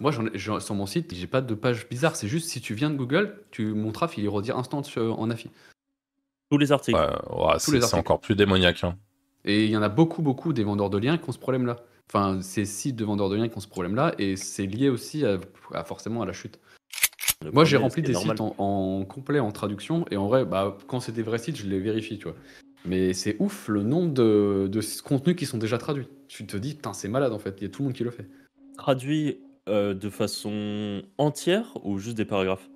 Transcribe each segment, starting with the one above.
Moi, j'en ai- j'en- sur mon site, j'ai pas de page bizarre. C'est juste si tu viens de Google, tu, mon traf, il est redire instant sur- en affi. Tous les articles. Ouais, ouais, Tous c'est les c'est articles. encore plus démoniaque. hein. Et il y en a beaucoup, beaucoup des vendeurs de liens qui ont ce problème-là. Enfin, ces sites de vendeurs de liens qui ont ce problème-là, et c'est lié aussi à, à forcément à la chute. Le Moi, j'ai rempli des normal. sites en, en complet, en traduction, et en vrai, bah, quand c'est des vrais sites, je les vérifie, tu vois. Mais c'est ouf le nombre de, de contenus qui sont déjà traduits. Tu te dis, putain, c'est malade en fait, il y a tout le monde qui le fait. Traduit euh, de façon entière ou juste des paragraphes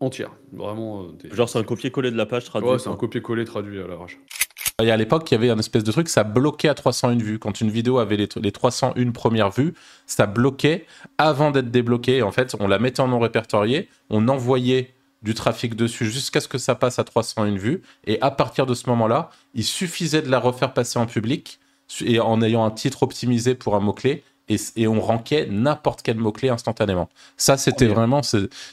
Entière, vraiment. euh, des- Genre, c'est un copier-coller de la page traduit. Ouais, c'est un quoi. copier-coller traduit à l'arrache. Et à l'époque, il y avait un espèce de truc, ça bloquait à 301 vues. Quand une vidéo avait les, les 301 premières vues, ça bloquait avant d'être débloqué. En fait, on la mettait en non répertorié, on envoyait du trafic dessus jusqu'à ce que ça passe à 301 vues. Et à partir de ce moment-là, il suffisait de la refaire passer en public su- et en ayant un titre optimisé pour un mot-clé. Et, et on rankait n'importe quel mot-clé instantanément. Ça, c'était vraiment,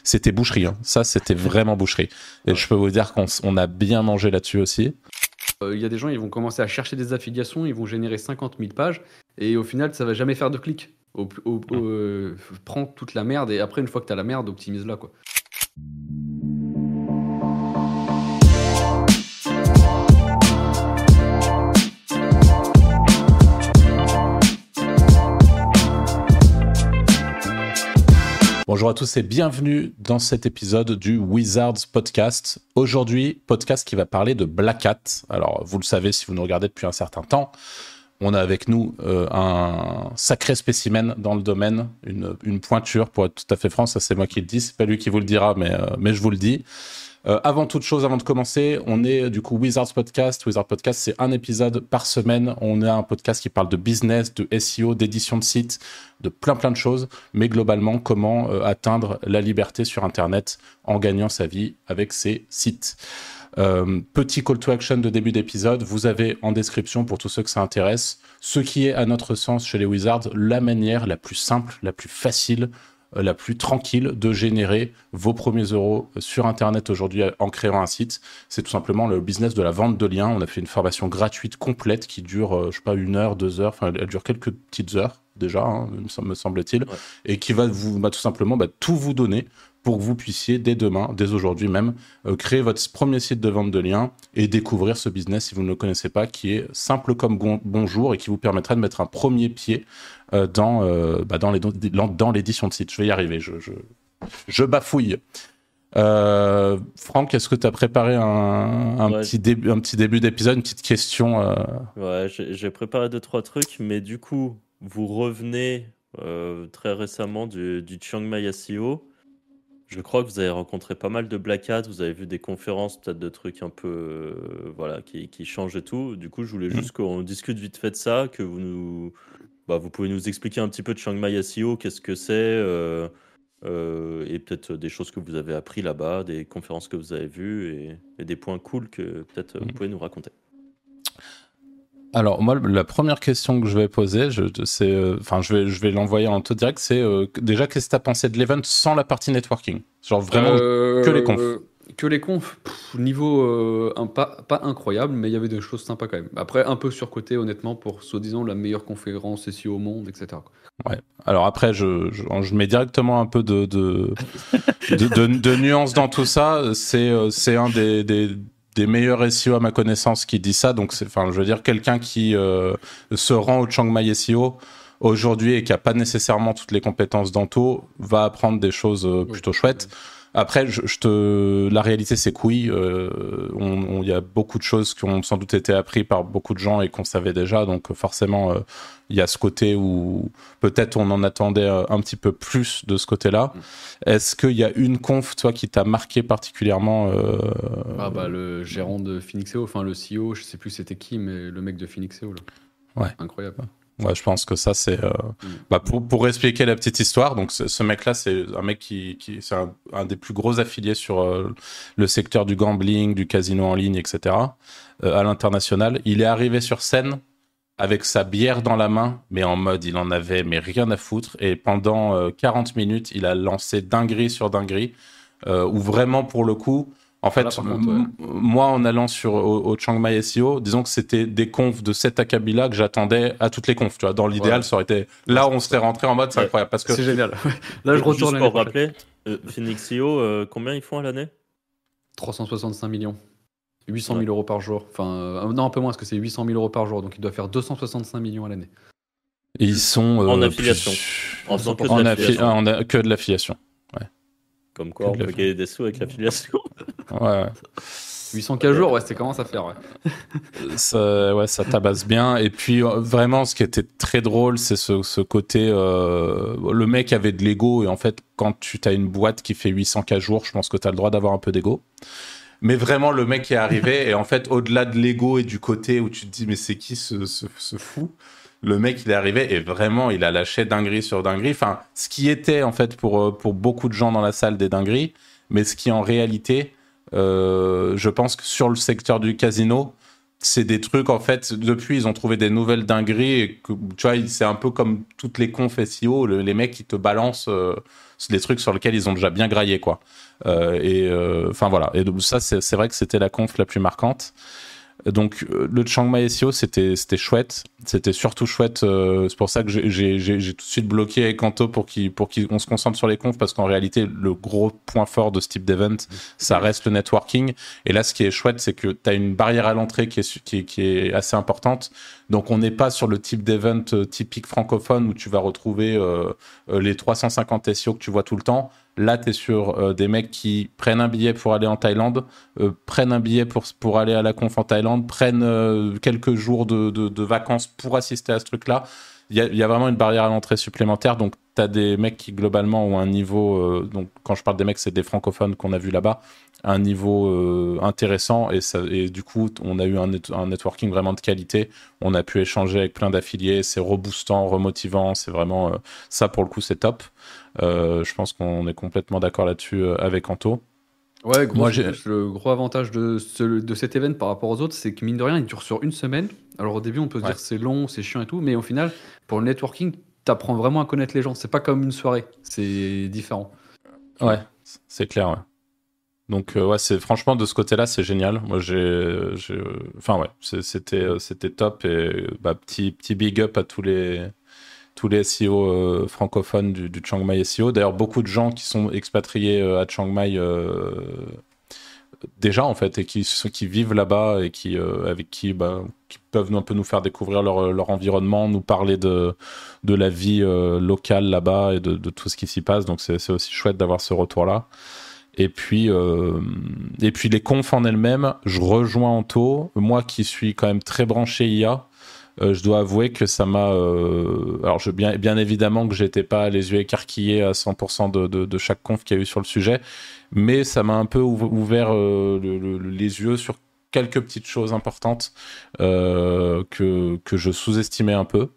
c'était boucherie. hein. Ça, c'était vraiment boucherie. Et Ouais. je peux vous dire qu'on on a bien mangé là-dessus aussi. Euh, Il y a des gens, ils vont commencer à chercher des affiliations, ils vont générer 50 000 pages, et au final, ça va jamais faire de clic. Au, au- au- euh, prends toute la merde, et après, une fois que tu as la merde, optimise-la. quoi. Bonjour à tous et bienvenue dans cet épisode du Wizards Podcast. Aujourd'hui, podcast qui va parler de Black Hat. Alors, vous le savez si vous nous regardez depuis un certain temps, on a avec nous euh, un sacré spécimen dans le domaine, une, une pointure pour être tout à fait franc, ça c'est moi qui le dis, c'est pas lui qui vous le dira, mais, euh, mais je vous le dis. Euh, avant toute chose, avant de commencer, on est du coup Wizards Podcast. Wizards Podcast, c'est un épisode par semaine. On a un podcast qui parle de business, de SEO, d'édition de sites, de plein plein de choses, mais globalement, comment euh, atteindre la liberté sur Internet en gagnant sa vie avec ses sites. Euh, petit call to action de début d'épisode, vous avez en description pour tous ceux que ça intéresse, ce qui est à notre sens chez les Wizards la manière la plus simple, la plus facile, la plus tranquille de générer vos premiers euros sur Internet aujourd'hui euh, en créant un site. C'est tout simplement le business de la vente de liens. On a fait une formation gratuite complète qui dure, euh, je sais pas, une heure, deux heures, enfin elle dure quelques petites heures déjà, hein, me sem- me semble-t-il, Ouais. et qui va vous bah, tout simplement bah, tout vous donner pour que vous puissiez dès demain, dès aujourd'hui même, euh, créer votre premier site de vente de liens et découvrir ce business si vous ne le connaissez pas, qui est simple comme bonjour et qui vous permettra de mettre un premier pied euh, dans, euh, bah, dans, les, dans, l'édition de site. Je vais y arriver, je, je, je bafouille. Euh, Franck, est-ce que tu as préparé un, un, Ouais. petit début, un petit début d'épisode, une petite question euh, Ouais, j'ai préparé deux, trois trucs, mais du coup, vous revenez euh, très récemment du, du Chiang Mai SEO. Je crois que vous avez rencontré pas mal de Black Hat, vous avez vu des conférences, peut-être de trucs un peu euh, voilà, qui, qui changent et tout. Du coup, je voulais juste qu'on discute vite fait de ça, que vous nous. Bah, vous pouvez nous expliquer un petit peu de Chiang Mai SEO, qu'est-ce que c'est, euh, euh, et peut-être des choses que vous avez appris là-bas, des conférences que vous avez vues, et, et des points cool que peut-être vous Mhm. pouvez nous raconter. Alors moi, la première question que je vais poser, je, c'est, euh, je vais, je vais l'envoyer en tout direct. C'est euh, déjà qu'est-ce que tu as pensé de l'event sans la partie networking? Genre vraiment Euh, que les confs. Que les confs, niveau euh, un, pas, pas incroyable, mais il y avait des choses sympas quand même. Après, un peu surcoté, honnêtement, pour soi-disant la meilleure conférence SEO au monde, etc. quoi. Alors après, je, je, je mets directement un peu de, de, de, de- nuances dans tout ça. C'est euh, c'est un des, des, des meilleurs SEO à ma connaissance qui dit ça. Donc, enfin, je veux dire, quelqu'un qui euh, se rend au Chiang Mai SEO aujourd'hui et qui n'a pas nécessairement toutes les compétences d'Anto va apprendre des choses plutôt chouettes. Après, je, je te, la réalité, c'est que oui, euh, on- on- il y a beaucoup de choses qui ont sans doute été apprises par beaucoup de gens et qu'on savait déjà. Donc, forcément, euh, il y a ce côté où peut-être on en attendait euh, un petit peu plus de ce côté-là. Est-ce qu'il y a une conf, toi, qui t'a marqué particulièrement euh, Ah bah le gérant de Phoenixeo, enfin le CEO, je sais plus c'était qui, mais le mec de Phoenixeo là. Ouais. Incroyable. Ouais, je pense que ça, c'est. euh, bah, pour, pour expliquer la petite histoire, donc ce, mec-là, c'est un mec qui, qui c'est un, un des plus gros affiliés sur euh, le secteur du gambling, du casino en ligne, etc. euh, à l'international. Il est arrivé sur scène avec sa bière dans la main, mais en mode il en avait mais rien à foutre. Et pendant euh, 40 minutes, il a lancé dinguerie sur dinguerie, où vraiment pour le coup, En fait, contre, ouais. moi, en allant sur au, au Chiang Mai SEO, disons que c'était des confs de cet acabit-là que j'attendais à toutes les confs. Tu vois, dans l'idéal, Ouais. ça aurait été là, on serait rentré en mode, c'est Ouais. incroyable parce que C'est génial. Là, je retourne Juste pour rappeler, euh, Phoenix IO, euh, combien ils font à l'année? 365 millions. 800 000 Ouais. euros par jour. Enfin, euh, non, un peu moins, parce que c'est 800 000 euros par jour. Donc, il doit faire 265 millions à l'année. ils sont En affiliation. plus- En faisant que de en affi- l'affiliation. ah, en a- que de l'affiliation. Comme quoi, on que la peut gagner des sous avec l'affiliation. Ouais, ouais. 800 k jours, ouais, c'est comment ça faire, ouais. ça, ouais, ça tabasse bien. Et puis euh, vraiment, ce qui était très drôle, c'est ce, ce côté. euh, le mec avait de l'ego et en fait, quand tu as une boîte qui fait 800 k jours, je pense que tu as le droit d'avoir un peu d'ego. Mais vraiment, le mec est arrivé et en fait, au-delà de l'ego et du côté où tu te dis mais c'est qui ce, ce, ce fou? Le mec, il est arrivé et vraiment, il a lâché dinguerie sur dinguerie. Enfin, ce qui était en fait pour, euh, pour beaucoup de gens dans la salle des dingueries, mais ce qui en réalité, je pense que sur le secteur du casino, c'est des trucs en fait. Depuis, ils ont trouvé des nouvelles dingueries. Et que, tu vois, c'est un peu comme toutes les confs SEO, le- les mecs qui te balancent euh, des trucs sur lesquels ils ont déjà bien graillé, quoi. Euh, et euh, enfin voilà. Et donc, ça, c'est vrai que c'était la conf la plus marquante. Donc euh, le Chiang Mai SEO, c'était chouette. C'était surtout chouette. euh, c'est pour ça que j'ai- tout de suite bloqué avec Kanto pour qu'on se concentre sur les confs parce qu'en réalité, le gros point fort de ce type d'event, ça reste le networking. Et là, ce qui est chouette, c'est que tu as une barrière à l'entrée qui est, assez importante. Donc, on n'est pas sur le type d'event euh, typique francophone où tu vas retrouver les 350 SEO que tu vois tout le temps. Là, tu es sur euh, des mecs qui prennent un billet pour aller en Thaïlande, euh, prennent un billet pour, pour aller à la conf en Thaïlande, prennent euh, quelques jours de, de- vacances pour assister à ce truc-là. Il y, a, vraiment une barrière à l'entrée supplémentaire. Donc, tu as des mecs qui, globalement, ont un niveau. donc, quand je parle des mecs, c'est des francophones qu'on a vu là-bas un niveau intéressant et, ça, et du coup on a eu un, un networking vraiment de qualité on a pu échanger avec plein d'affiliés c'est reboostant remotivant c'est vraiment ça pour le coup c'est top je pense qu'on est complètement d'accord là-dessus euh, avec Anto Ouais, gros, Moi, le gros avantage de, ce- de cet event par rapport aux autres, c'est que mine de rien, il dure sur une semaine. Alors au début, on peut se Ouais. dire c'est long, c'est chiant et tout, mais au final, pour le networking, t'apprends vraiment à connaître les gens. C'est pas comme une soirée, c'est différent. ouais c'est clair ouais. donc euh, ouais c'est franchement de ce côté-là c'est génial moi j'ai enfin ouais c'était euh, c'était top et bah, petit petit big up à tous les tous les SEO euh, francophones du, Chiang Mai SEO. D'ailleurs, beaucoup de gens qui sont expatriés euh, à Chiang Mai euh, déjà en fait et qui, sont- qui vivent là-bas et qui avec qui, bah, qui peuvent un peu nous faire découvrir leur, environnement, nous parler de, de la vie locale là-bas et de, tout ce qui s'y passe. Donc c'est aussi chouette d'avoir ce retour-là. Et puis, et puis les confs en elles-mêmes, je rejoins Anto. Moi qui suis quand même très branché IA, euh, je dois avouer que ça m'a. euh, alors, bien, évidemment que j'étais pas les yeux écarquillés à 100% de, chaque conf qu'il y a eu sur le sujet, mais ça m'a un peu ouv- ouvert euh, le- le- les yeux sur quelques petites choses importantes que, que je sous-estimais un peu.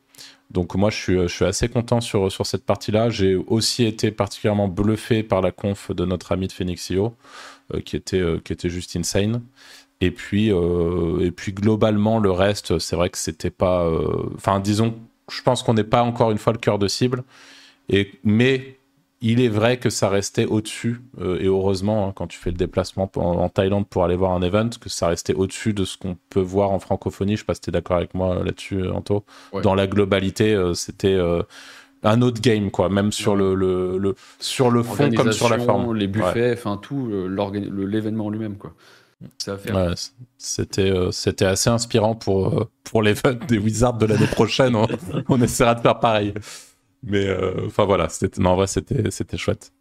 Donc moi, je suis, je suis assez content sur, sur cette partie-là. J'ai aussi été particulièrement bluffé par la conf de notre ami de Phoenixio, qui, était, euh, qui était juste insane. Et puis, euh, et puis globalement, le reste, c'est vrai que c'était pas. euh, Enfin, disons, je pense qu'on n'est pas encore une fois le cœur de cible. Et, mais il est vrai que ça restait au-dessus, euh, et heureusement, hein, quand tu fais le déplacement en, en Thaïlande pour aller voir un event, que ça restait au-dessus de ce qu'on peut voir en francophonie. Je sais pas si tu es d'accord avec moi là-dessus, Anto. Ouais. Dans la globalité, euh, c'était euh, un autre game, quoi, même sur Ouais. le, le, le- sur le fond comme sur la forme. Les buffets, enfin tout, l'événement en lui-même, quoi. Ouais, c'était euh, c'était assez inspirant pour euh, pour l'event des Wizards de l'année prochaine. On, on essaiera de faire pareil. Mais euh, enfin voilà, c'était non, en vrai c'était c'était chouette.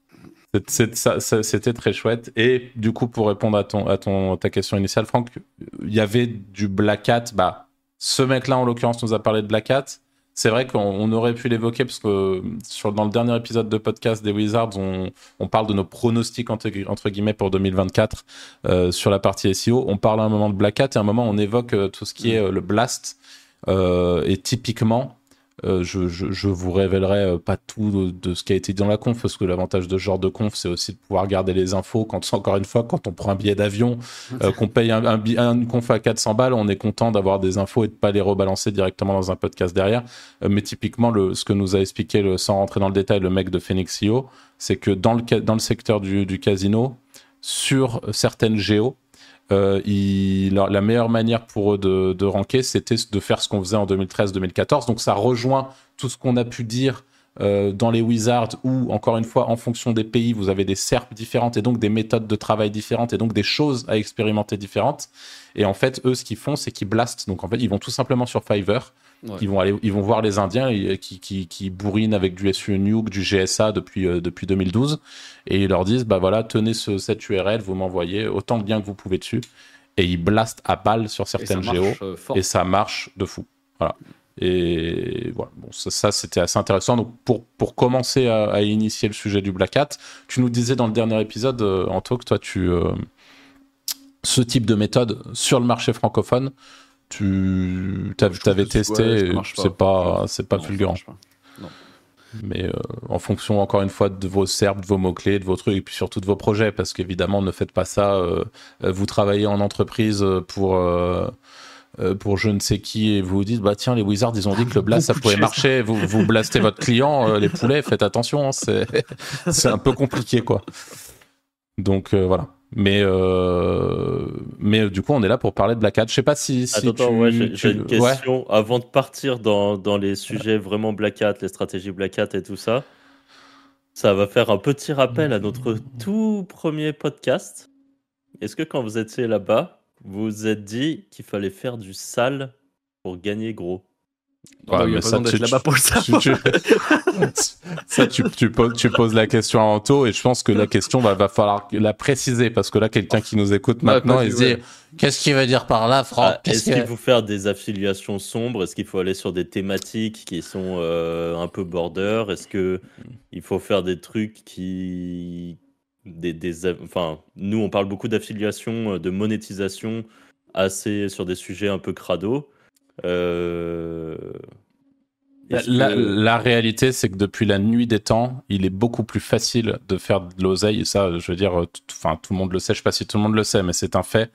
C'était très chouette. Et du coup, pour répondre à ton à ton ta question initiale, Franck, il y avait du Black Hat. Bah, ce mec-là en l'occurrence nous a parlé de Black Hat. C'est vrai qu'on on aurait pu l'évoquer parce que dans le dernier épisode de podcast des Wizards, on, parle de nos pronostics entre, gui- entre guillemets pour 2024 euh, sur la partie SEO. On parle à un moment de Black Hat et à un moment on évoque euh, tout ce qui est euh, le Blast. Et typiquement, euh, je, vous révélerai euh, pas tout de, ce qui a été dit dans la conf, parce que l'avantage de ce genre de conf, c'est aussi de pouvoir garder les infos. Quand, encore une fois, quand on prend un billet d'avion, euh, qu'on paye un, un, bi- un conf à 400 balles, on est content d'avoir des infos et de pas les rebalancer directement dans un podcast derrière. Mais typiquement, ce que nous a expliqué, le, sans rentrer dans le détail, le mec de Phoenix IO, c'est que dans le, ca- dans le secteur du, du casino, sur certaines géos. Euh, la meilleure manière pour eux de, de ranker, c'était de faire ce qu'on faisait en 2013-2014. Donc ça rejoint tout ce qu'on a pu dire euh, dans les Wizards, où, encore une fois, en fonction des pays, vous avez des SERP différentes et donc des méthodes de travail différentes et donc des choses à expérimenter différentes. Et en fait, eux, ce qu'ils font, c'est qu'ils blastent. Donc en fait, ils vont tout simplement sur Fiverr Ouais. ils vont aller, ils vont voir les Indiens et- qui, qui, qui bourrinent avec du SU Nuke, du GSA depuis, euh, depuis 2012, et ils leur disent, bah voilà, tenez ce, cette URL, vous m'envoyez autant de liens que vous pouvez dessus, et ils blastent à balle sur certaines géos, euh, et ça marche de fou. Voilà. Et voilà, bon, ça, ça, c'était assez intéressant. Donc pour, pour commencer à, à initier le sujet du Black Hat, tu nous disais dans le dernier épisode, euh, Anto, que toi, tu, euh, ce type de méthode sur le marché francophone, tu avais testé, c'est pas, c'est pas fulgurant. Mais euh, en fonction, encore une fois, de vos SERP, de vos mots-clés, de vos trucs, et puis surtout de vos projets, parce qu'évidemment, ne faites pas ça. euh, euh, vous travaillez en entreprise pour, euh, pour je ne sais qui, et vous vous dites, bah tiens, les Wizards, ils ont dit que le blast, ça pouvait marcher. Vous, vous blastez votre client, les poulets, faites attention, hein, c'est c'est un peu compliqué, quoi. Donc voilà. Mais, euh, mais euh, du coup, on est là pour parler de Black Hat. Je sais pas si. si Attends, tu- ouais, j'ai tu- une ouais. question. Avant de partir dans, dans les sujets vraiment Black Hat, les stratégies Black Hat et tout ça, ça va faire un petit rappel à notre tout premier podcast. Est-ce que quand vous étiez là-bas, vous vous êtes dit qu'il fallait faire du sale pour gagner gros? Ouais, il y a mais pas ça, besoin d'être tu- là-bas pour le tu- savoir. tu- ça, tu, tu poses, tu poses la question à Anto et je pense que la question va, va falloir la préciser parce que là, quelqu'un qui nous écoute maintenant, du- se dit ouais. Qu'est-ce qu'il veut dire par là, Franck Ah, Est-ce qu'il faut faire des affiliations sombres? Est-ce qu'il faut aller sur des thématiques qui sont euh, un peu border? Est-ce que il faut faire des trucs qui des, enfin nous on parle beaucoup d'affiliation, euh, de monétisation assez sur des sujets un peu crado. Euh, La, réalité, c'est que depuis la nuit des temps, il est beaucoup plus facile de faire de l'oseille. Et ça, je veux dire, enfin, tout le monde le sait. Je sais pas si tout le monde le sait, mais c'est un fait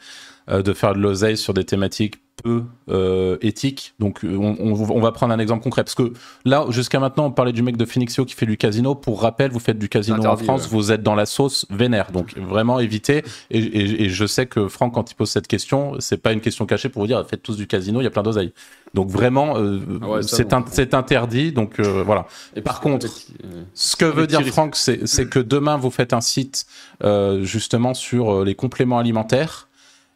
euh, de faire de l'oseille sur des thématiques peu euh, éthiques. Donc, euh, on, on- on va prendre un exemple concret. Parce que là, jusqu'à maintenant, on parlait du mec de Phoenixio qui fait du casino. Pour rappel, vous faites du casino Interdit, en France, ouais. vous êtes dans la sauce vénère. Donc, vraiment évitez. Et, et- et je sais que Franck, quand il pose cette question, c'est pas une question cachée pour vous dire faites tous du casino, il y a plein d'oseille. Donc, vraiment, euh, Ah ouais, c'est interdit. Donc, euh, voilà. Et Par contre, Ce que veut dire Franck, c'est que demain vous faites un site justement sur les compléments alimentaires.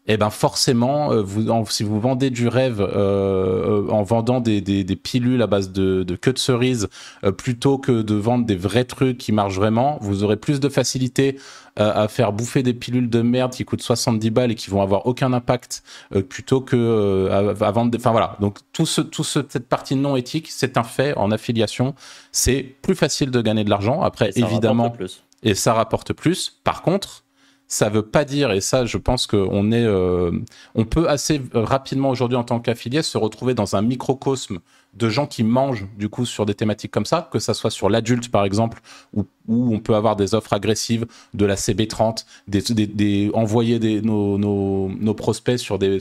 Et ben forcément, euh, vous, en- si vous vendez du rêve euh, euh, en vendant des, des- des pilules à base de, de queue de cerise, euh, plutôt que de vendre des vrais trucs qui marchent vraiment, vous aurez plus de facilité euh, à faire bouffer des pilules de merde qui coûtent 70 balles et qui vont avoir aucun impact, plutôt que à, à vendre. des- Enfin voilà. Donc tout ce, tout ce, cette partie non éthique, c'est un fait en affiliation. C'est plus facile de gagner de l'argent. Après, et ça rapporte évidemment, plus. et ça rapporte plus. Par contre, ça veut pas dire, et ça, je pense qu'on est, euh, on peut assez rapidement aujourd'hui en tant qu'affilié se retrouver dans un microcosme de gens qui mangent du coup sur des thématiques comme ça, que ça soit sur l'adulte par exemple, où, où on peut avoir des offres agressives, de la CB30, des, envoyer nos, prospects sur des,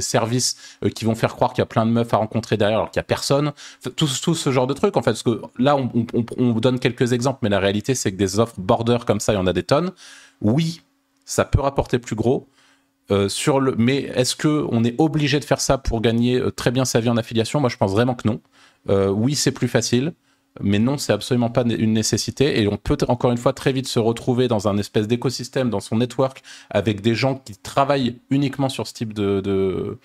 services euh, qui vont faire croire qu'il y a plein de meufs à rencontrer derrière alors qu'il y a personne. Tout, ce genre de trucs en fait, parce que là on, on- on donne quelques exemples, mais la réalité c'est que des offres border comme ça, il y en a des tonnes. Oui, ça peut rapporter plus gros. Euh, sur le, mais est-ce que on est obligé de faire ça pour gagner euh, très bien sa vie en affiliation? Moi, je pense vraiment que non. Euh, oui, c'est plus facile, mais non, c'est absolument pas une nécessité. Et on peut encore une fois très vite se retrouver dans un espèce d'écosystème, dans son network, avec des gens qui travaillent uniquement sur ce type de,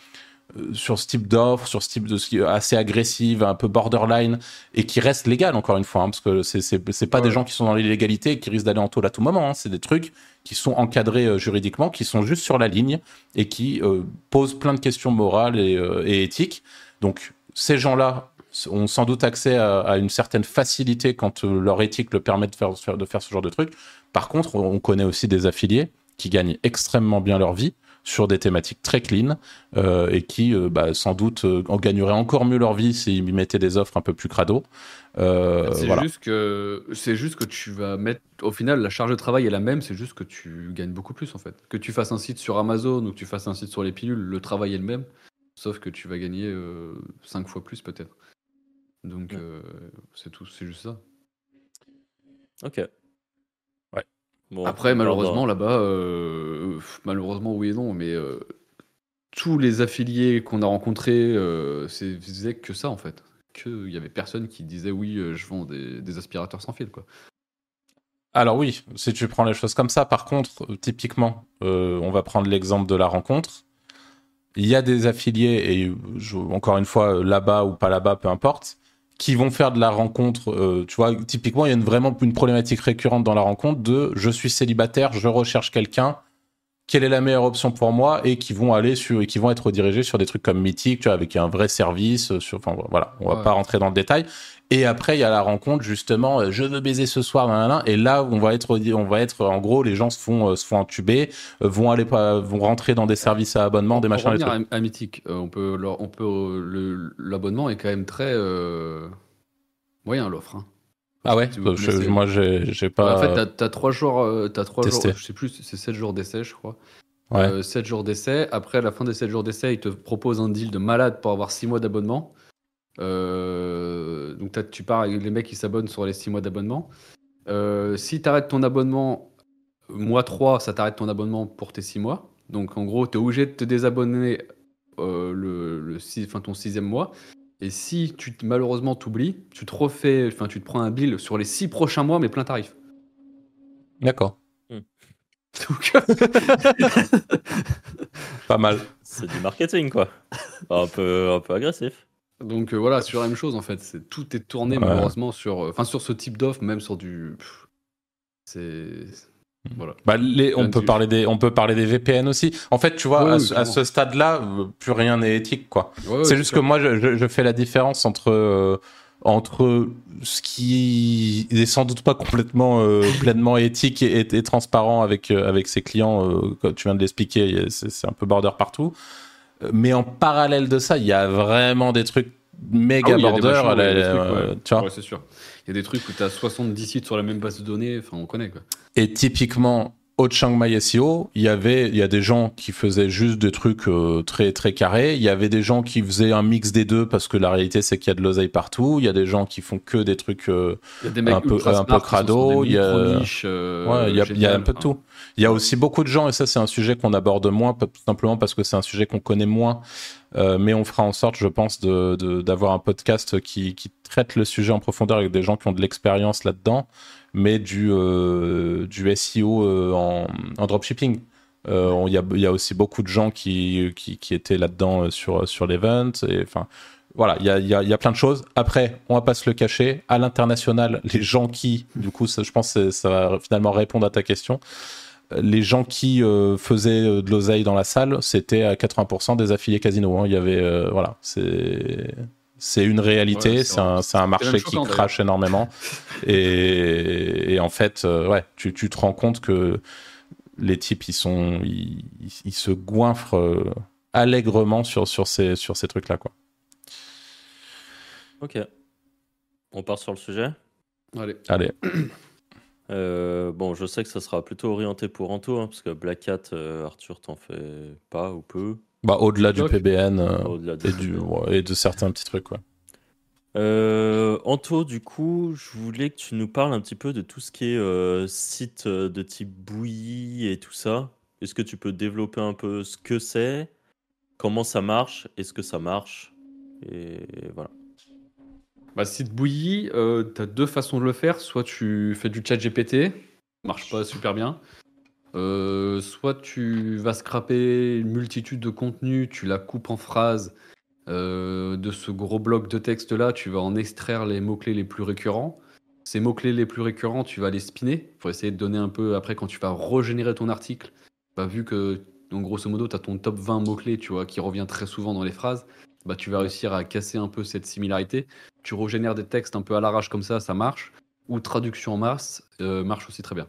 sur ce type d'offre, sur ce type de assez agressive, un peu borderline, et qui reste légal encore une fois, hein, parce que c'est pas Ouais. des gens qui sont dans l'illégalité et qui risquent d'aller en taule à tout moment. hein. c'est des trucs qui sont encadrés euh, juridiquement, qui sont juste sur la ligne et qui euh, posent plein de questions morales et, euh, et éthiques. Donc ces gens-là ont sans doute accès à, à une certaine facilité quand euh, leur éthique le permet de faire, de faire ce genre de trucs. Par contre, on, on connaît aussi des affiliés qui gagnent extrêmement bien leur vie sur des thématiques très clean euh, et qui, euh, bah, sans doute, euh, en gagneraient encore mieux leur vie s'ils mettaient des offres un peu plus crado. Euh, c'est voilà. juste que c'est juste que tu vas mettre au final la charge de travail est la même, c'est juste que tu gagnes beaucoup plus en fait. Que tu fasses un site sur Amazon ou que tu fasses un site sur les pilules, le travail est le même, sauf que tu vas gagner 5 fois plus peut-être. Donc Ouais. euh, c'est tout, c'est juste ça. Ok. Ouais. Bon, Après, on malheureusement, là-bas, euh, malheureusement, oui et non, mais euh, tous les affiliés qu'on a rencontrés, euh, c'est disaient que ça, en fait. Qu'il y avait personne qui disait oui, euh, je vends des, aspirateurs sans fil, quoi. Alors oui, si tu prends les choses comme ça, par contre, euh, typiquement, on va prendre l'exemple de la rencontre. Il y a des affiliés, et encore une fois, là-bas ou pas là-bas, peu importe, qui vont faire de la rencontre. tu vois, typiquement, il y a une- vraiment une problématique récurrente dans la rencontre de je suis célibataire, je recherche quelqu'un, quelle est la meilleure option pour moi et qui vont aller sur et qui vont être redirigés sur des trucs comme Mythique, tu vois, avec un vrai service. euh, Sur, enfin voilà, on va Ouais. pas rentrer dans le détail. Et après, il y a la rencontre justement, euh, je veux baiser ce soir, nan, nan, nan. et là, on va être, on va être, en gros, les gens se font, euh, se font euh, vont aller, pas- vont rentrer dans des services à abonnement, des machins, des revenir trucs. à, euh, on peut, on peut, l'abonnement est quand même très euh, moyen l'offre. hein. Ah ouais, Si vous je- connaissez. moi, j'ai, Ouais, pas. en fait, t'as, t'as trois jours, euh, trois testé. jours, je sais plus, c'est 7 jours d'essai, je crois. Ouais. Euh, 7 jours d'essai. Après, à la fin des 7 jours d'essai, ils te proposent un deal de malade pour avoir 6 mois d'abonnement. Euh, donc, tu pars avec les mecs qui s'abonnent sur les 6 mois d'abonnement. Euh, si tu arrêtes ton abonnement, mois 3, ça t'arrête ton abonnement pour tes 6 mois. Donc, en gros, tu es obligé de te désabonner euh, le, le six- ton sixième mois. Et si tu t- malheureusement t'oublies, tu te refais, enfin, tu te prends un bill sur les 6 prochains mois, mais plein tarif. D'accord, Donc, pas mal. C'est du marketing, quoi. un, peu, un peu agressif. Donc euh, voilà, sur la même chose en fait, c'est tout est tourné Ouais. malheureusement sur, euh, enfin sur ce type d'offre, même sur du, c'est voilà. Bah, les, on, peut parler des, on peut parler des VPN aussi. En fait, tu vois, Oui, à, oui, ce- à clairement. ce stade-là, euh, plus rien n'est éthique, quoi. Ouais, ouais, c'est juste que moi, je, fais la différence entre, euh, entre ce qui est sans doute pas complètement euh, pleinement éthique et, et- et transparent avec, euh, avec ses clients, euh, comme tu viens de l'expliquer, c'est c'est un peu border partout. Mais en parallèle de ça, il y a vraiment des trucs méga Ah oui, border. machins, là, il y a des trucs, ouais. tu vois Ouais, c'est sûr. Il y a des trucs où tu as 70 sites sur la même base de données, enfin on connaît quoi. Et typiquement, au Chiang Mai SEO, il y avait, il y a des gens qui faisaient juste des trucs euh, très très carrés. Il y avait des gens qui faisaient un mix des deux parce que la réalité c'est qu'il y a de l'oseille partout. Il y a des gens qui font que des trucs. euh, des Un peu- un peu crado, des il y a- euh, il y a, y a un peu de tout. Il y a aussi beaucoup de gens et ça c'est un sujet qu'on aborde moins, tout simplement parce que c'est un sujet qu'on connaît moins. Euh, mais on fera en sorte, je pense, de- de- d'avoir un podcast qui, qui traite le sujet en profondeur avec des gens qui ont de l'expérience là-dedans, mais du, euh, du SEO euh, en, dropshipping. Euh, Il y, y a aussi beaucoup de gens qui, qui, étaient là-dedans sur, sur l'event. Enfin, voilà, il y a, y, y a plein de choses. Après, on va pas se le cacher, à l'international, les gens qui, du coup, je pense que ça va finalement répondre à ta question, les gens qui faisaient de l'oseille dans la salle, c'était à 80% des affiliés casino. hein. Il y avait, voilà, c'est c'est une réalité, Ouais, c'est c'est un, vrai. c'est un marché qui choquant, crache énormément. et, et en fait, euh, ouais, tu, tu te rends compte que les types, ils sont, ils, ils- ils se goinfrent euh, allègrement sur, sur ces, sur ces trucs-là, quoi. Ok. On part sur le sujet. Allez. Allez, Euh, bon, je sais que ça sera plutôt orienté pour Anto, hein, parce que Black euh, Arthur, t'en fais pas ou peu. Bah, au-delà du. PBN euh, Au-delà de et, du, ouais, et de certains petits trucs, quoi. Euh, Anto, du coup, je voulais que tu nous parles un petit peu de tout ce qui est euh, site euh, de type bouillie et tout ça. Est-ce que tu peux développer un peu ce que c'est, comment ça marche, est-ce que ça marche Et voilà. Bah, site bouilli, euh, tu as deux façons de le faire. Soit tu fais du chat GPT, marche pas super bien. Euh, soit tu vas scraper une multitude de contenus, tu la coupes en phrases. Euh, de ce gros bloc de texte là, tu vas en extraire les mots-clés les plus récurrents. Ces mots-clés les plus récurrents, tu vas les spinner pour essayer de donner un peu après quand tu vas régénérer ton article. Bah, vu que, grosso modo, tu as ton top 20 mots-clés tu vois, qui revient très souvent dans les phrases, bah, tu vas réussir à casser un peu cette similarité tu régénères des textes un peu à l'arrache comme ça, ça marche. Ou traduction en masse euh, marche aussi très bien.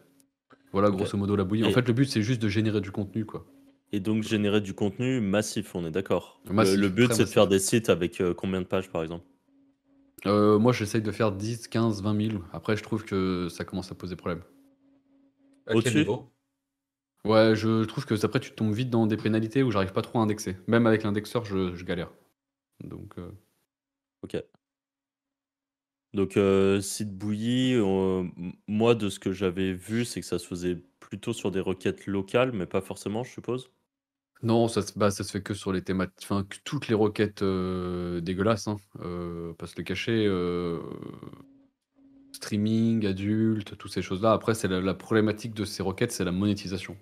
Voilà grosso modo la bouillie. En fait, le but c'est juste de générer du contenu quoi. Et donc générer du contenu massif, on est d'accord. Le- but, c'est de faire des sites avec euh, combien de pages, par exemple? Euh, moi, j'essaye de faire 10, 15, 20 000. Après, je trouve que ça commence à poser problème. À quel Au-dessus? niveau? Ouais, je trouve que après, tu tombes vite dans des pénalités où j'arrive pas trop à indexer. Même avec l'indexeur, je, je galère. Donc, euh, Ok. Donc, euh, site bouilli, euh, moi, de ce que j'avais vu, c'est que ça se faisait plutôt sur des requêtes locales, mais pas forcément, je suppose? Non, ça se, bah, ça se fait que sur les thématiques, enfin, que toutes les requêtes euh, dégueulasses, hein, euh, parce que le cachet, euh, streaming, adulte, toutes ces choses-là. Après, c'est la, la problématique de ces requêtes, c'est la monétisation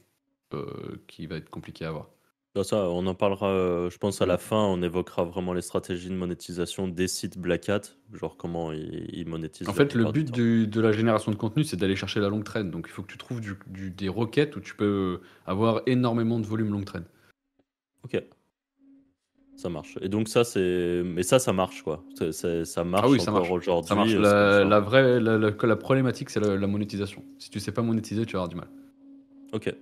euh, qui va être compliquée à avoir. Bah, ça, on en parlera, euh, je pense, à la fin. On évoquera vraiment les stratégies de monétisation des sites Black Hat, genre comment ils, ils monétisent. En la fait, le plupart du but temps. du- de la génération de contenu, c'est d'aller chercher la longue traîne. Donc, il faut que tu trouves du- du- des requêtes où tu peux avoir énormément de volume longue traîne. Ok. Ça marche. Et donc ça, c'est... Mais ça, ça marche, quoi. C'est- c'est- ça marche Ah oui, ça encore marche. aujourd'hui. Ça marche. euh, La, vraie, la, la- la problématique, c'est la, la monétisation. Si tu sais pas monétiser, tu vas avoir du mal. Ok.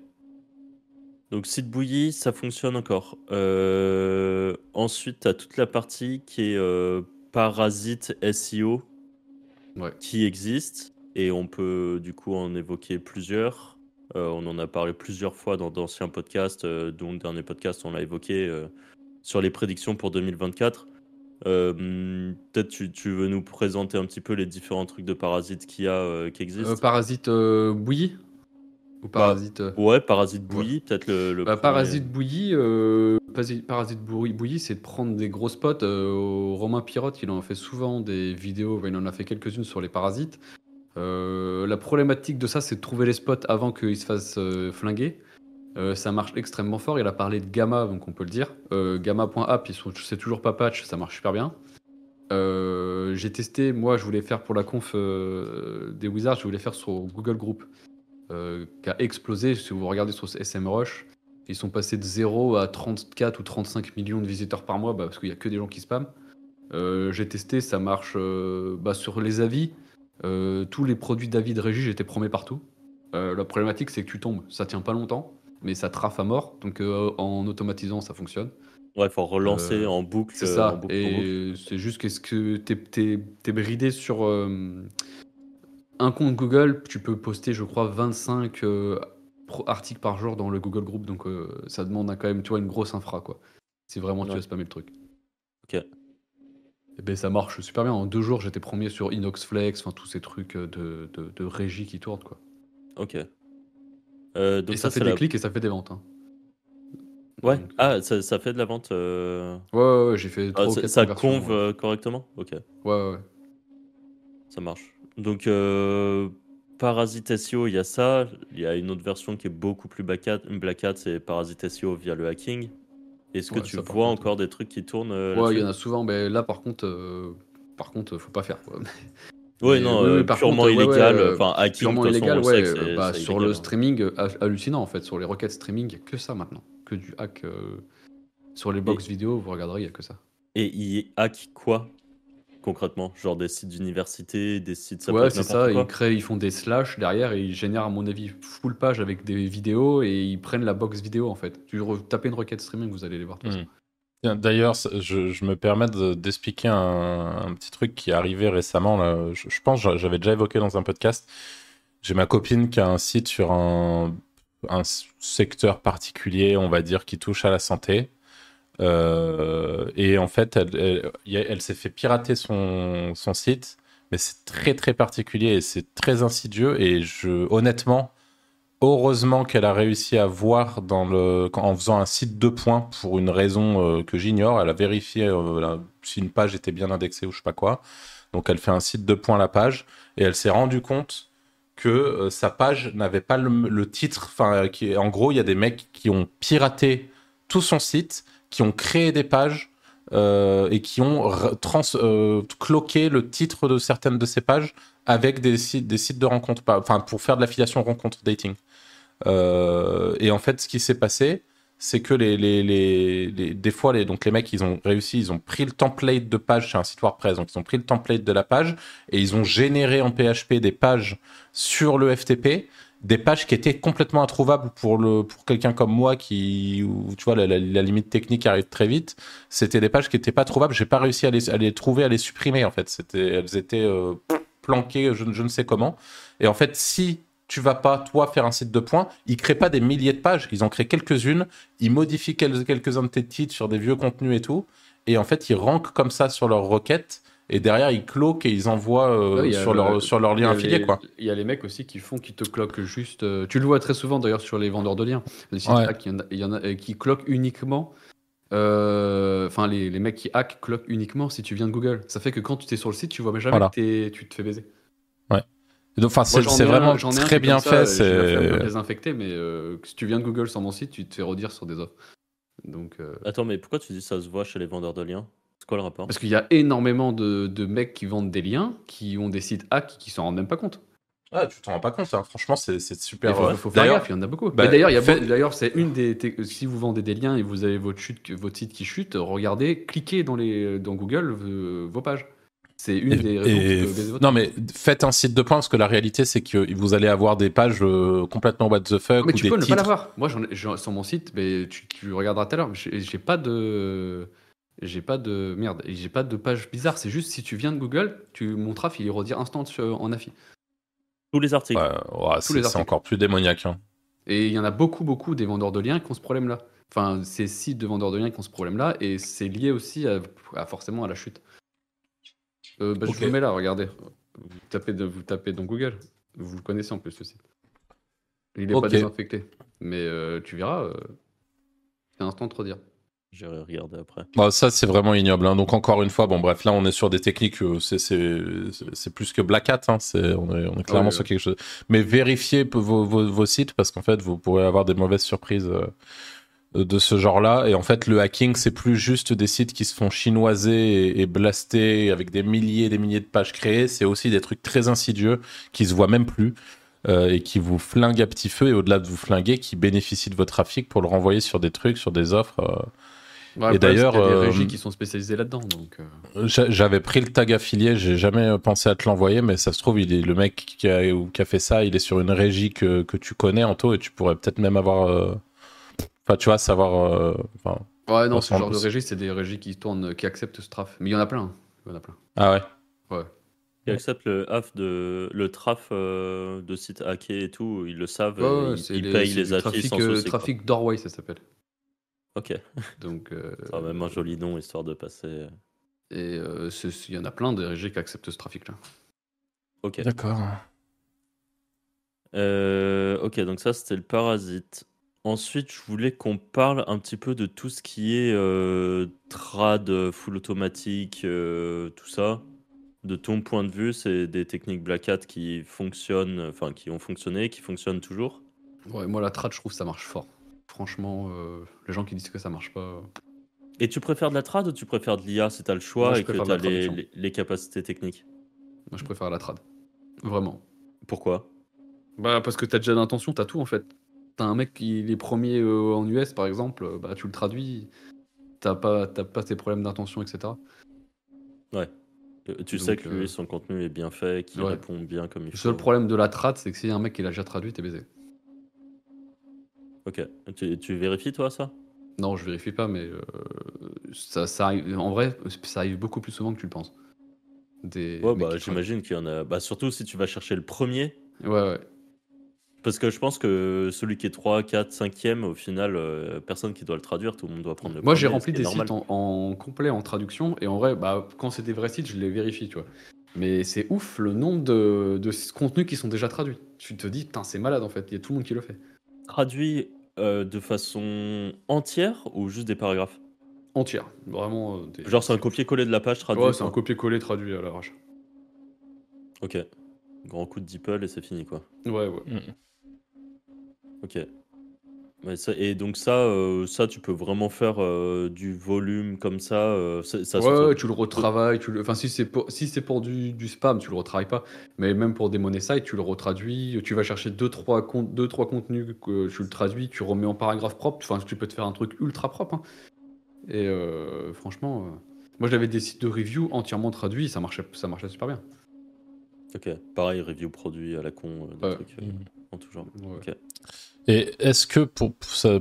Donc site bouilli, ça fonctionne encore. Euh, Ensuite, tu as toute la partie qui est euh, parasite SEO Ouais. qui existe et on peut du coup en évoquer plusieurs. Euh, on en a parlé plusieurs fois dans d'anciens podcasts, dont le dernier podcast, on l'a évoqué sur les prédictions pour 2024. Euh, hum, Peut-être tu, tu veux nous présenter un petit peu les différents trucs de parasites qu'il y a, euh, qui existent? Euh, parasite bouilli? Ou parasite. euh, Ouais, parasite bouilli, peut-être le, le Bah, premier. parasite bouilli, euh, parasite c'est de prendre des gros spots. euh, Romain Pirotte, il en fait souvent des vidéos, il en a fait quelques-unes sur les parasites. Euh, la problématique de ça, c'est de trouver les spots avant qu'ils se fassent flinguer. Ça marche extrêmement fort. Il a parlé de Gamma, donc on peut le dire. Gamma.app, c'est toujours pas patch, ça marche super bien. J'ai testé, moi je voulais faire pour la conf des Wizards, je voulais faire sur Google Group, euh, qui a explosé. Si vous regardez sur SMrush, ils sont passés de 0 à 34 ou 35 millions de visiteurs par mois bah, parce qu'il n'y a que des gens qui spamment. Euh, j'ai testé, ça marche euh, bah, sur les avis. tous les produits d'avis de régie, j'étais premier partout. La problématique, c'est que tu tombes. Ça tient pas longtemps, mais ça traffe à mort. Donc en automatisant, ça fonctionne. Ouais, il faut relancer en boucle. C'est ça. en boucle. Et c'est juste qu'est-ce que t'es, t'es bridé sur un compte Google, tu peux poster, je crois, 25 euh, articles par jour dans le Google Group. Donc euh, ça demande quand même, tu vois, une grosse infra, quoi. Si vraiment tu Ouais. veux spammer le truc. Ok. Et ben ça marche super bien. En deux jours, j'étais premier sur Inoxflex, enfin tous ces trucs euh, de, de, de régie qui tournent, quoi. Ok. Euh, donc et ça, ça, fait c'est des la... clics et ça fait des ventes. hein. Ouais. Donc, Ah, ça, ça fait de la vente. ouais, ouais, ouais, j'ai fait ah, ça, ça conve correctement? Ok, ouais, ouais. ça marche. Donc, euh, Parasite SEO, il y a ça. Il y a une autre version qui est beaucoup plus Black Hat, Black Hat, c'est Parasite SEO via le hacking. Est-ce que Ouais, tu ça, vois contre, encore des trucs qui tournent euh, Ouais, il y en a souvent, mais là par contre, euh, par contre, faut pas faire. Quoi. Ouais, Mais non, euh, par purement contre, illégal. ouais, Enfin, hacking, Purement façon, illégal, ouais. euh, bah, sur illégal, le hein. streaming, ha- hallucinant en fait. Sur les requêtes streaming, il n'y a que ça maintenant. Que du hack. euh, Sur les box vidéo, vous regarderez, il n'y a que ça. Et il hack quoi? Concrètement Genre des sites d'université, des sites ça ouais, c'est ça. quoi Ils, créent, ils font des slash derrière et ils génèrent, à mon avis, full page avec des vidéos et ils prennent la box vidéo en fait. Tu tapez une requête streaming, vous allez les voir. Hmm. D'ailleurs, je, je me permets de- d'expliquer un, un petit truc qui est arrivé récemment. Là. Je, je pense que j'avais déjà évoqué dans un podcast. J'ai ma copine qui a un site sur un, secteur particulier, on va dire, qui touche à la santé. Euh, et en fait, elle, s'est fait pirater son, site, mais c'est très très particulier et c'est très insidieux. Et je, honnêtement, heureusement qu'elle a réussi à voir dans le, en faisant un site de points pour une raison euh, que j'ignore. Elle a vérifié euh, si une page était bien indexée ou je sais pas quoi. Donc elle fait un site de points la page et elle s'est rendue compte que sa page n'avait pas le, le titre. Enfin, en gros, il y a des mecs qui ont piraté tout son site, qui ont créé des pages euh, et qui ont euh, cloqué le titre de certaines de ces pages avec des sites, de rencontres, enfin pour faire de l'affiliation rencontre dating. Euh, et en fait, ce qui s'est passé, c'est que les, les, les, des fois, les, donc les mecs, ils ont réussi, ils ont pris le template de page, c'est un site WordPress, donc ils ont pris le template de la page et ils ont généré en PHP des pages sur le FTP, des pages qui étaient complètement introuvables pour, le, pour quelqu'un comme moi qui, où, tu vois, la, limite technique arrive très vite. C'était des pages qui n'étaient pas trouvables. J'ai pas réussi à les, à les trouver, à les supprimer, en fait. C'était, elles étaient euh, planquées, je, ne- je ne sais comment. Et en fait, si tu vas pas, toi, faire un site de points, ils créent pas des milliers de pages. Ils en créent quelques-unes. Ils modifient quel- quelques-uns de tes titres sur des vieux contenus et tout. Et en fait, ils rankent comme ça sur leurs requêtes. Et derrière ils cloquent et ils envoient euh, Ouais, il y a sur, le- leur, sur leur lien affilié quoi. Il y a les mecs aussi qui font, qui te cloquent juste. euh, tu le vois très souvent d'ailleurs sur les vendeurs de liens. Les sites Ouais. hack, il y en a, il y en a, euh, qui cloquent uniquement. euh, Enfin, les, les mecs qui hack cloquent uniquement si tu viens de Google. Ça fait que quand tu es sur le site, tu vois jamais Voilà. que tu te fais baiser. Donc, Enfin, c'est vraiment un très bien fait. C'est désinfecter, mais euh, si tu viens de Google sur mon site, tu te fais redire sur des offres. Donc, euh, Attends, mais pourquoi tu dis ça se voit chez les vendeurs de liens? C'est quoi le rapport parce qu'il y a énormément de, de mecs qui vendent des liens, qui ont des sites hack, qui s'en rendent même pas compte. Ouais, tu t'en rends pas compte. hein. Franchement, c'est c'est Il super. faut, faut faire gaffe, il y en a beaucoup. bah, Mais d'ailleurs, il y a fait- c'est une des. Si vous vendez des liens et vous avez votre, chute, votre site qui chute, regardez, cliquez dans, les, dans Google vos pages. C'est une Et- des raisons et- non mais faites un site de points parce que la réalité c'est que vous allez avoir des pages euh, complètement what the fuck Mais ou tu des peux ne pas l'avoir. Moi, ai- sur mon site, mais tu, tu regarderas tout à l'heure. J'ai pas de. J'ai pas de. Merde, j'ai pas de page bizarre. C'est juste si tu viens de Google, tu, mon traf, il est redire instant en affi. Tous les articles. Ouais, ouais, Tous c'est les c'est articles. encore plus démoniaque. hein. Et il y en a beaucoup, beaucoup des vendeurs de liens qui ont ce problème-là. Enfin, ces sites de vendeurs de liens qui ont ce problème-là, et c'est lié aussi à, à forcément à la chute. Euh, bah, Ok. Je vous le mets là, regardez. Vous tapez, de- vous tapez dans Google. Vous le connaissez en plus, ce site. Il n'est pas désinfecté. Mais euh, tu verras, euh, c'est instant de te redire. J'irai regarder après. Bon, ça c'est vraiment ignoble. hein. Donc encore une fois, bon bref, là on est sur des techniques, euh, c'est- plus que Black Hat. hein. On, est, on est clairement Ouais, sur quelque chose. Mais vérifiez vos, vos- vos sites parce qu'en fait vous pourrez avoir des mauvaises surprises euh, de ce genre-là. Et en fait le hacking c'est plus juste des sites qui se font chinoiser et, et blaster avec des milliers et des milliers de pages créées. C'est aussi des trucs très insidieux qui se voient même plus. euh, et qui vous flinguent à petit feu et au-delà de vous flinguer, qui bénéficient de votre trafic pour le renvoyer sur des trucs, sur des offres. euh, Ouais, Et d'ailleurs, il y a des euh, régies qui sont spécialisées là-dedans. Donc, euh, J'a- J'avais pris le tag affilié, j'ai jamais pensé à te l'envoyer, mais ça se trouve, il est le mec qui a, ou qui a fait ça, il est sur une régie que, que tu connais, Anto, et tu pourrais peut-être même avoir. euh, Enfin, tu vois, savoir. euh, Ouais, non, ce genre de en- régie, c'est des régies qui tournent, qui acceptent ce traf. Mais il y en a plein. hein. Il y en a plein. Ah ouais? Ouais. Ils acceptent le de le traf euh, de sites hackés et tout, ils le savent, Ouais, ouais, ils, des- payent c'est les affiches trafic, euh, souci. quoi. trafic doorway, ça s'appelle. Ok, Donc, euh, ça a même un joli nom histoire de passer. Et euh, il y en a plein des régies qui acceptent ce trafic-là. Ok. D'accord. Euh, ok, donc ça c'était le parasite. Ensuite, je voulais qu'on parle un petit peu de tout ce qui est euh, trad, euh, full automatique, euh, tout ça. De ton point de vue, c'est des techniques Black Hat qui fonctionnent, enfin qui ont fonctionné, qui fonctionnent toujours? Ouais, moi, la trad, je trouve que ça marche fort. Franchement, euh, les gens qui disent que ça marche pas. Et tu préfères de la trad ou tu préfères de l'IA si tu as le choix Moi, et que préfère tu de as la les, traduction. les- les capacités techniques? Moi, je préfère la trad. Vraiment. Pourquoi? Bah, parce que t'as déjà l'intention, t'as tout en fait. T'as un mec qui est premier euh, en US, par exemple, euh, bah, tu le traduis. T'as pas, t'as pas tes problèmes d'intention, etc. Euh, Tu sais que lui, euh, son contenu est bien fait, qu'il ouais. répond bien comme il Le faut. seul problème de la trad, c'est que s'il y a un mec qui l'a déjà traduit, t'es baisé. Ok. Tu, tu vérifies toi ça? Non, je vérifie pas, mais euh, ça, ça arrive. En vrai, ça arrive beaucoup plus souvent que tu le penses. Des Ouais, bah j'imagine qu'il y en a. Bah, surtout si tu vas chercher le premier. Ouais, ouais. Parce que je pense que celui qui est 3, 4, 5e, au final, euh, personne qui doit le traduire, tout le monde doit prendre le Moi, j'ai rempli des normal. sites en, en complet en traduction, et en vrai, bah, quand c'est des vrais sites, je les vérifie, tu vois. Mais c'est ouf le nombre de, de contenus qui sont déjà traduits. Tu te dis, putain, c'est malade en fait, il y a tout le monde qui le fait. Traduit euh, de façon entière ou juste des paragraphes Entière, vraiment. euh, des- Genre, c'est un copier-coller de la page traduit Ouais, c'est un quoi. copier-coller traduit à l'arrache. Ok. Grand coup de DeepL et c'est fini quoi. Ouais, ouais. Ok. Ouais, ça- et donc ça, euh, ça tu peux vraiment faire euh, du volume comme ça. euh, ça, ça se ouais, tu le retravailles. Tu le... Enfin, si c'est pour, si c'est pour du, du spam, tu le retravailles pas. Mais même pour des money sites, tu le retraduis. Tu vas chercher 2-3 deux, trois con- deux, trois contenus que tu le traduis, tu remets en paragraphe propre. Enfin, tu peux te faire un truc ultra propre. hein. Et euh, franchement, euh, moi j'avais des sites de review entièrement traduits, ça marchait, ça marchait super bien. Ok. Pareil, review produit à la con, euh, des Ouais. trucs euh, Mhm. En tout genre. Ouais. Ok. Et est-ce que, pour,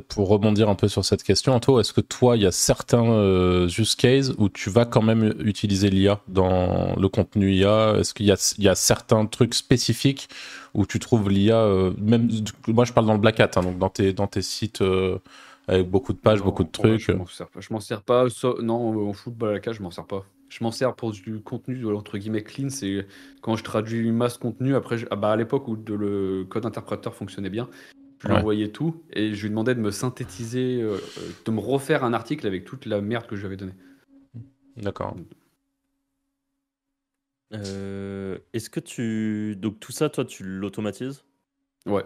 pour rebondir un peu sur cette question, Anto, est-ce que toi, il y a certains euh, use cases où tu vas quand même utiliser l'IA dans le contenu IA Est-ce qu'il y a, il y a certains trucs spécifiques où tu trouves l'IA, euh, même, moi je parle dans le Black Hat, hein, donc dans tes, dans tes sites avec beaucoup de pages, Non, beaucoup de trucs Je m'en sers pas. Je m'en sers pas. ça- non, en football à la cage, je m'en sers pas. Je m'en sers pour du contenu entre guillemets clean. C'est quand je traduis une masse contenu. Après, ah bah, à l'époque où le code interpréteur fonctionnait bien, je lui envoyais tout et je lui demandais de me synthétiser, euh, de me refaire un article avec toute la merde que je lui avais donnée. D'accord. Euh, est-ce que tu. Donc tout ça, toi, tu l'automatises? Ouais.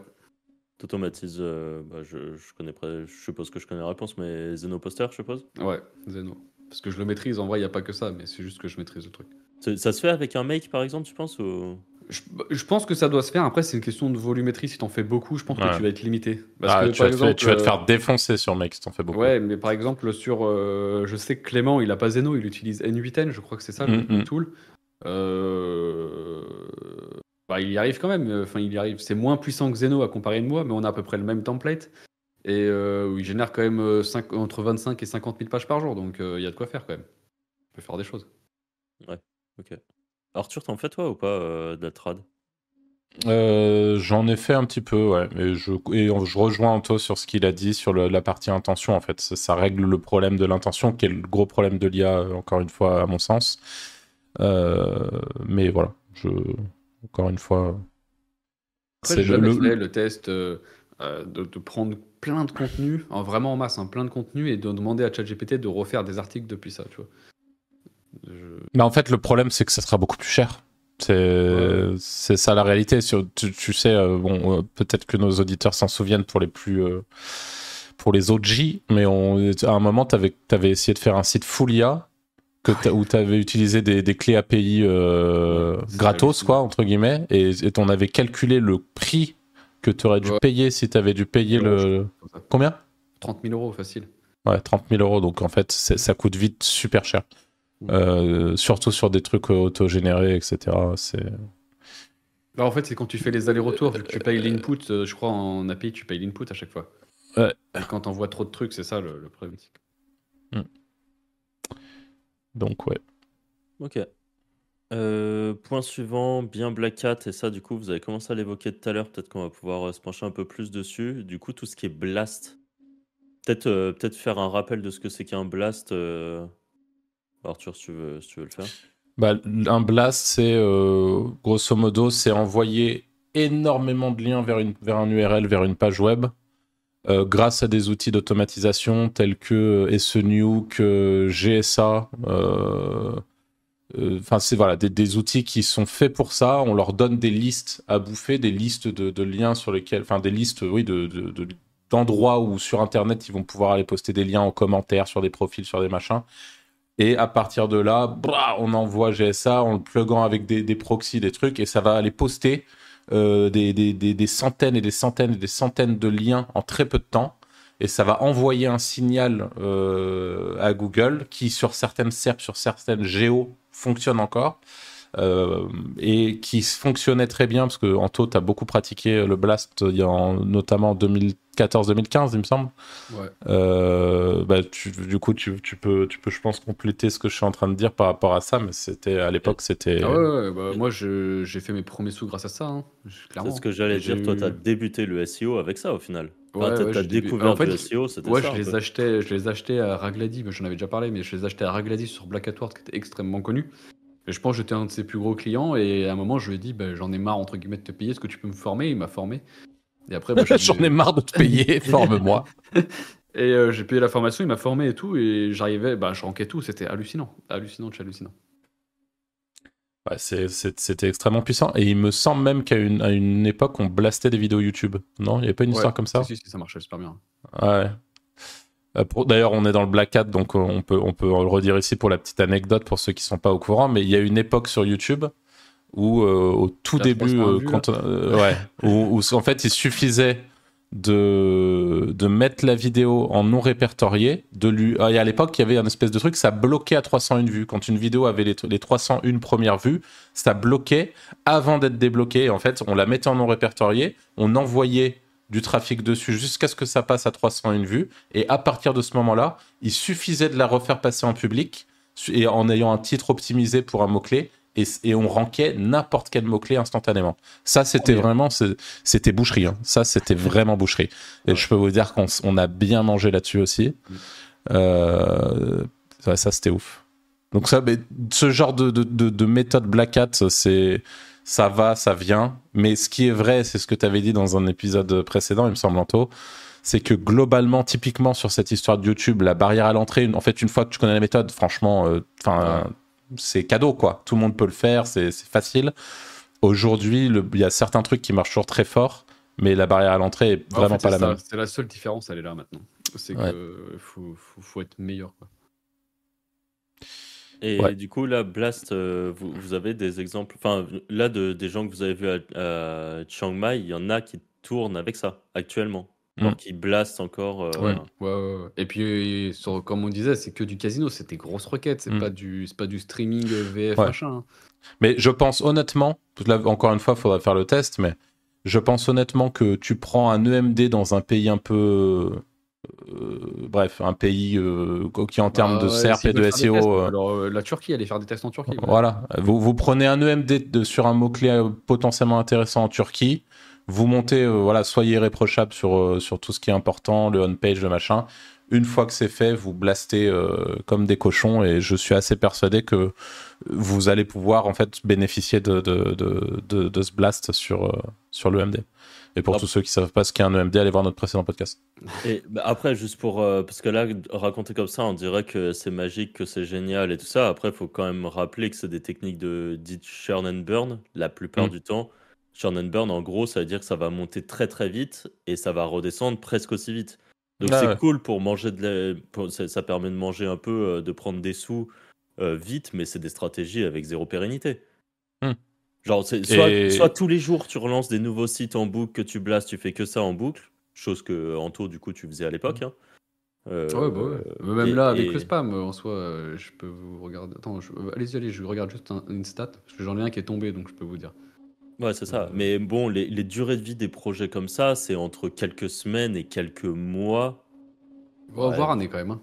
Tu automatises. Euh, bah, je, je, connais je suppose que je connais la réponse, mais Zeno Poster, je suppose? Ouais, Zeno. Parce que je le maîtrise. En vrai, il n'y a pas que ça, mais c'est juste que je maîtrise le truc. Ça, se fait avec un make, par exemple, tu penses ou... je, pense que ça doit se faire. Après, c'est une question de volumétrie. Si t'en fais beaucoup, je pense que tu vas être limité. Parce ah, que, tu, vas exemple, tu, vas te, faire défoncer sur make si t'en fais beaucoup. Ouais, mais par exemple, sur. Euh, je sais que Clément, il a pas Zeno, il utilise N8N, je crois que c'est ça le, mm, mm. tool. Euh, bah, il y arrive quand même. Enfin, il y arrive. C'est moins puissant que Zeno à comparer de moi, mais on a à peu près le même template. Et euh, il génère quand même euh, entre 25 et 50 000 pages par jour, donc il y a de quoi faire quand même. On peut faire des choses. Ouais, ok. Arthur, t'en fais toi ou pas de la trad J'en ai fait un petit peu, ouais. Mais je, et je rejoins Anto sur ce qu'il a dit sur la partie intention. En fait, ça, ça, règle le problème de l'intention, qui est le gros problème de l'IA, encore une fois, à mon sens. Euh, mais voilà, je, encore une fois. c'est le, le... test euh, euh, de, prendre plein de contenu, vraiment en masse, hein, plein de contenu, et de demander à ChatGPT de refaire des articles depuis ça, tu vois. Mais en fait, le problème, c'est que ça sera beaucoup plus cher. C'est ça la réalité. Tu, sais, bon, peut-être que nos auditeurs s'en souviennent pour les plus. pour les OG, mais on, à un moment, tu avais, avais, essayé de faire un site full IA que où tu avais utilisé des, des clés API euh, gratos, quoi, entre guillemets, et on avait calculé le prix que tu aurais dû payer si tu avais dû payer le. Combien 30 000 euros, facile. Ouais, 30 000 euros, donc en fait, ça coûte vite super cher. Mm. Euh, surtout sur des trucs autogénérés, etc. C'est. Bah, en fait, c'est quand tu fais les allers-retours, vu que tu payes l'input, euh, je crois en API, tu payes l'input à chaque fois. Ouais. Et quand t'envoies trop de trucs, c'est ça le, le problème. Mm. Donc ouais. Ok. Euh, point suivant, bien Black Hat, et ça du coup vous avez commencé à l'évoquer tout à l'heure, peut-être qu'on va pouvoir euh, se pencher un peu plus dessus. Du coup tout ce qui est blast, peut-être euh, peut-être faire un rappel de ce que c'est qu'un blast. Arthur, si tu, veux, tu veux le faire. Bah, un blast, c'est grosso modo, c'est envoyer énormément de liens vers, une, vers un URL, vers une page web, grâce à des outils d'automatisation tels que que GSA. Euh, enfin, c'est voilà, des, outils qui sont faits pour ça. On leur donne des listes à bouffer, des listes de, liens sur lesquels, enfin des listes, oui, de, d'endroits où sur Internet ils vont pouvoir aller poster des liens en commentaire sur des profils, sur des machins. Et à partir de là, on envoie GSA en le pluguant avec des, des proxys, des trucs, et ça va aller poster euh, des, des, des, centaines et des centaines et des centaines de liens en très peu de temps. Et ça va envoyer un signal euh, à Google qui, sur certaines SERP, sur certaines géos, fonctionne encore. Euh, et qui fonctionnait très bien parce que Anto, tu as beaucoup pratiqué le Blast, il y a notamment en 2014-2015, il me semble. Ouais. Euh, bah, du coup, tu, tu, peux, tu peux, je pense, compléter ce que je suis en train de dire par rapport à ça, mais c'était à l'époque, c'était. Ah ouais, bah, moi, j'ai fait mes premiers sous grâce à ça, hein, C'est ce que j'allais dire. Toi, tu as débuté le SEO avec ça au final. Ouais, tu as découvert en fait, le SEO, c'était ouais, ça. Je les, achetais, je les achetais à Ragladi, j'en avais déjà parlé, mais je les achetais à Ragladi sur Black Hat qui était extrêmement connu. Et je pense que j'étais un de ses plus gros clients et à un moment je lui ai dit bah, j'en ai marre entre guillemets de te payer, est-ce que tu peux me former? Il m'a formé. Et après bah, j'en ai marre de te payer, forme-moi. et euh, j'ai payé la formation, il m'a formé et tout et j'arrivais, bah je ranquais tout, c'était hallucinant, hallucinant, hallucinant. C'était extrêmement puissant et il me semble même qu'à une, une, époque on blastait des vidéos YouTube. Non, il n'y avait pas une histoire comme ça si, si, ça marchait super bien. Ouais. Euh, d'ailleurs, on est dans le Black Hat, donc euh, on peut, on peut le redire ici pour la petite anecdote pour ceux qui ne sont pas au courant. Mais il y a une époque sur YouTube où, euh, au tout début, quand, ouais, où, en fait, il suffisait de, de mettre la vidéo en non répertorié. De lui, et à l'époque, il y avait un espèce de truc, ça bloquait à 301 vues. Quand une vidéo avait les, les 301 premières vues, ça bloquait avant d'être débloqué. En fait, on la mettait en non répertorié, on envoyait du trafic dessus jusqu'à ce que ça passe à 301 vues. Et à partir de ce moment-là, il suffisait de la refaire passer en public et en ayant un titre optimisé pour un mot-clé. Et, on ranquait n'importe quel mot-clé instantanément. Ça, c'était vraiment, c'était boucherie. Hein. Ça, c'était vraiment boucherie. Et je peux vous dire qu'on a bien mangé là-dessus aussi. Euh, ça, c'était ouf. Donc ça, mais ce genre de, de, de, de méthode Black Hat, c'est ça va, ça vient. Mais ce qui est vrai, c'est ce que tu avais dit dans un épisode précédent, il me semble, Anto, c'est que globalement, typiquement sur cette histoire de YouTube, la barrière à l'entrée, en fait, une fois que tu connais la méthode, franchement, euh, enfin, c'est cadeau, quoi. Tout le monde peut le faire, c'est c'est facile. Aujourd'hui, le- il y a certains trucs qui marchent toujours très fort, mais la barrière à l'entrée est En vraiment fait, pas la ça, même. C'est la seule différence, elle est là maintenant. C'est Ouais. que faut, faut, faut être meilleur. Quoi. Et Ouais. du coup, là, Blast, euh, vous, vous avez des exemples, enfin, là, de, des gens que vous avez vus à, à Chiang Mai, il y en a qui tournent avec ça actuellement. Genre Mm. qui blastent encore. euh, Ouais, ouais, ouais. Et puis, sur, comme on disait, c'est que du casino, c'est des grosses requêtes, c'est Mm. pas, du, c'est pas du streaming euh, VF Ouais. machin. hein. Mais je pense honnêtement, là, encore une fois, il faudra faire le test, mais je pense honnêtement que tu prends un EMD dans un pays un peu. euh, bref, un pays euh, qui en termes Bah de ouais, SERP s'ils et de veulent faire des SEO. tests, euh, Alors, euh, la Turquie, aller faire des tests en Turquie. voilà. Voilà, vous, vous prenez un EMD de- sur un mot-clé euh, potentiellement intéressant en Turquie, vous montez, euh, voilà, soyez irréprochable sur, euh, sur tout ce qui est important, le on-page, le machin. Une fois que c'est fait, vous blastez euh, comme des cochons et je suis assez persuadé que vous allez pouvoir en fait bénéficier de, de, de, de- de ce blast sur, sur l'EMD. Et pour Hop. tous ceux qui savent pas ce qu'est un EMD, allez voir notre précédent podcast. Et bah, après, juste pour. euh, parce que là, raconter comme ça, on dirait que c'est magique, que c'est génial et tout ça. Après, il faut quand même rappeler que c'est des techniques de dites churn and burn la plupart Mm. du temps. Churn and burn, en gros, ça veut dire que ça va monter très très vite et ça va redescendre presque aussi vite. Donc Ah c'est ouais. cool pour manger de la- ça, ça permet de manger un peu, euh, de prendre des sous euh, vite, mais c'est des stratégies avec zéro pérennité. Mm. Genre, soit, Et- soit tous les jours tu relances des nouveaux sites en boucle que tu blastes, tu fais que ça en boucle, chose que Anto, du coup, tu faisais à l'époque. hein. Euh, Ouais, bah ouais. Mais Même et- là, avec et- le spam, euh, en soi, euh, je peux vous regarder. Attends, je- euh, allez-y, allez, je regarde juste un- une stat, parce que j'en ai un qui est tombé, donc je peux vous dire. Ouais, c'est ça. Mais bon, les, les durées de vie des projets comme ça, c'est entre quelques semaines et quelques mois. On va Ouais. voir année quand même. hein.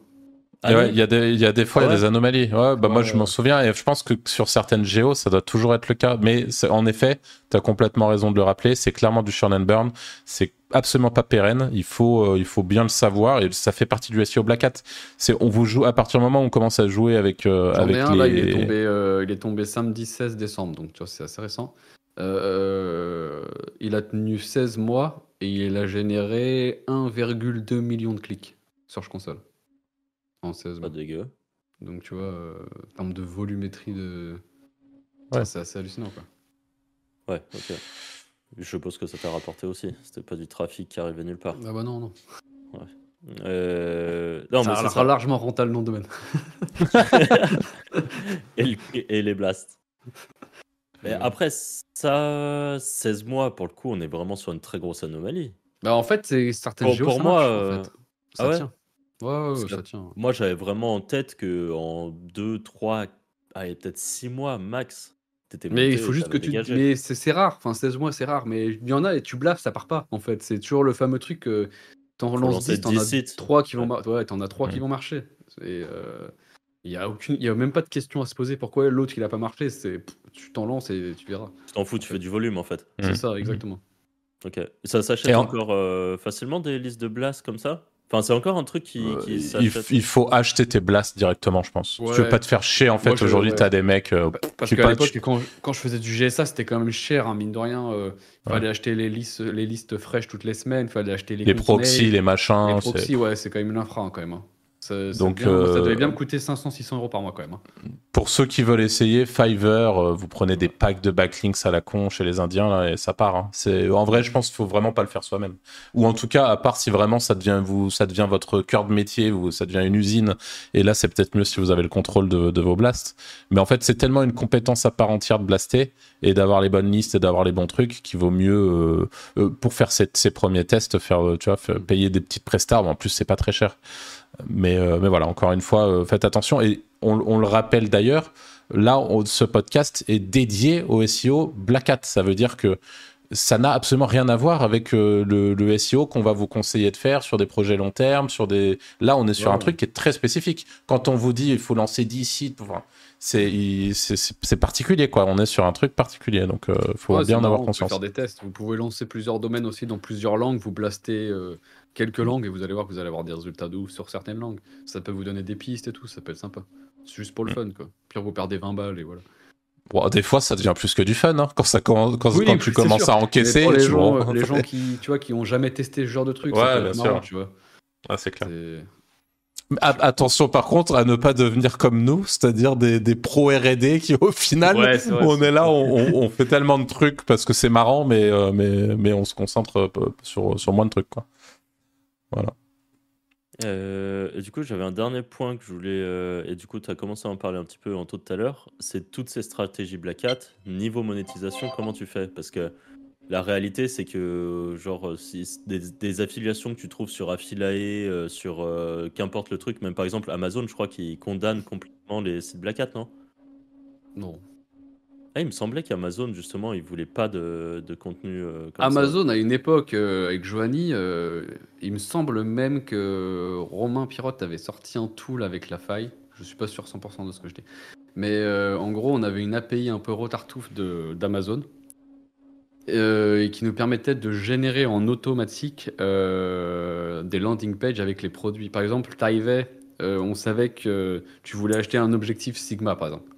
Ouais, oui. il y, a des- il y a des fois, il y Ah a ouais des anomalies. Ouais, bah moi, Ouais, je m'en souviens et je pense que sur certaines géos, ça doit toujours être le cas. Mais en effet, tu as complètement raison de le rappeler. C'est clairement du churn and burn. C'est absolument pas pérenne. Il faut, euh, il faut bien le savoir et ça fait partie du SEO Black Hat. C'est, on vous joue à partir du moment où on commence à jouer avec, euh, avec un les. là, il est, tombé, euh, il est tombé samedi 16 décembre, donc tu vois, c'est assez récent. Euh, il a tenu 16 mois et il a généré 1,2 million de clics sur console en 16 Pas mois. dégueu. Donc tu vois, euh, en termes de volumétrie de. Ouais. C'est assez hallucinant quoi. Ouais, ok. Je suppose que ça t'a rapporté aussi. C'était pas du trafic qui arrivait nulle part. Ah bah non, non. Euh, Non, ça mais ça. largement rentable le nom de domaine. et, le- et les blasts. Mais Ouais. après, ça, 16 mois, pour le coup, on est vraiment sur une très grosse anomalie. Bah en fait, c'est certaines Pour- géos, pour ça moi, marche, euh, en fait. ah Ça ouais tient. Ouais, ouais, ouais, ça tient. Moi, j'avais vraiment en tête que en 2, 3, allez, peut-être 6 mois max, t'étais Mais il monté, faut juste que t'avais tu. dégagé. Mais c'est rare, enfin 16 mois c'est rare, mais il y en a et tu blaffes, ça part pas en fait. C'est toujours le fameux truc que t'en relances lancer 10, t'en 10 as sites. 3 qui vont, Ouais. ouais, t'en as 3 qui Ouais. vont marcher. Et euh, il y a aucune, il y a même pas de question à se poser pourquoi l'autre il a pas marché? C'est tu t'en lances et tu verras. Tu t'en fous, tu fais du volume en fait. C'est ça exactement. Ok. Ça s'achète en- encore euh, facilement des listes de blasts comme ça? Enfin, c'est encore un truc qui, Euh, qui il, faut acheter tes blasts directement, je pense. Si tu veux Ouais. pas te faire chier, en fait, aujourd'hui, ouais. t'as des mecs. euh, Parce tu qu'à pas- l'époque, tu- quand, quand je faisais du GSA, c'était quand même cher, hein, mine de rien. euh, Il Ouais. fallait acheter les listes, les listes fraîches toutes les semaines, il fallait acheter les, les proxys, les machins. Les proxys, ouais, c'est quand même une infra hein, quand même. hein. Ça, ça Donc, devient- ça euh, devait bien me coûter 500-600 euros par mois quand même. hein. Pour ceux qui veulent essayer, Fiverr, euh, vous prenez des packs de backlinks à la con chez les Indiens là, et ça part. hein. C'est en vrai, je pense qu'il faut vraiment pas le faire soi-même. Ou en tout cas, à part si vraiment ça devient vous, ça devient votre cœur de métier ou ça devient une usine. Et là, c'est peut-être mieux si vous avez le contrôle de, de vos blasts. Mais en fait, c'est tellement une compétence à part entière de blaster et d'avoir les bonnes listes et d'avoir les bons trucs qu'il vaut mieux euh, pour faire ces, ces premiers tests, faire tu vois, faire- payer des petites prestats. En plus, c'est pas très cher. Mais, euh, mais voilà, encore une fois, euh, faites attention. Et on, on le rappelle d'ailleurs, là, on- ce podcast est dédié au SEO Black Hat. Ça veut dire que ça n'a absolument rien à voir avec euh, le, le SEO qu'on va vous conseiller de faire sur des projets long terme, sur des. Là, on est sur Ouais, un ouais. truc qui est très spécifique. Quand on vous dit il faut lancer 10 sites, enfin, c'est particulier quoi. On est sur un truc particulier, donc il faut Ouais, bien en avoir vous pouvez conscience. faire des tests. Vous pouvez lancer plusieurs domaines aussi dans plusieurs langues. Vous blastez euh, quelques langues et vous allez voir que vous allez avoir des résultats de ouf sur certaines langues. Ça peut vous donner des pistes et tout. Ça peut être sympa. C'est juste pour le Mm. fun, quoi. Pire, vous perdez 20 balles et voilà. Bon, des fois, ça devient plus que du fun. hein. Quand, ça quand, Oui, quand c'est tu commences sûr. à encaisser, pour les, tu gens, vois. les gens qui, tu vois, qui ont jamais testé ce genre de truc, Ouais, ça peut bien être sûr. marrant, tu vois. Ah, c'est clair. Attention par contre à ne pas devenir comme nous, c'est-à-dire des, des pros R&D qui au final, Ouais, c'est vrai, on est là, on, on- on fait tellement de trucs parce que c'est marrant, mais, euh, mais, mais on se concentre euh, sur, sur moins de trucs. Quoi. Euh, et du coup, j'avais un dernier point que je voulais. euh, et du coup, tu as commencé à en parler un petit peu en tout à l'heure. C'est toutes ces stratégies Black Hat. Niveau monétisation, comment tu fais? Parce que la réalité, c'est que, genre, si des, des affiliations que tu trouves sur Affilae, euh, sur euh, qu'importe le truc, même par exemple Amazon, je crois qu'ils condamnent complètement les sites Black Hat, non? Non. Ah, Il me semblait qu'Amazon, justement, ils voulaient pas de, contenu euh, comme. Amazon, à une époque, euh, avec Joanie, euh, il me semble même que Romain Pirotte avait sorti un tool avec la faille. Je suis pas sûr 100% de ce que je dis. Mais euh, en gros, on avait une API un peu retartouf de- d'Amazon. et qui nous permettait de générer en automatique des landing pages avec les produits. Par exemple, euh, on savait que tu voulais acheter un objectif Sigma, par exemple.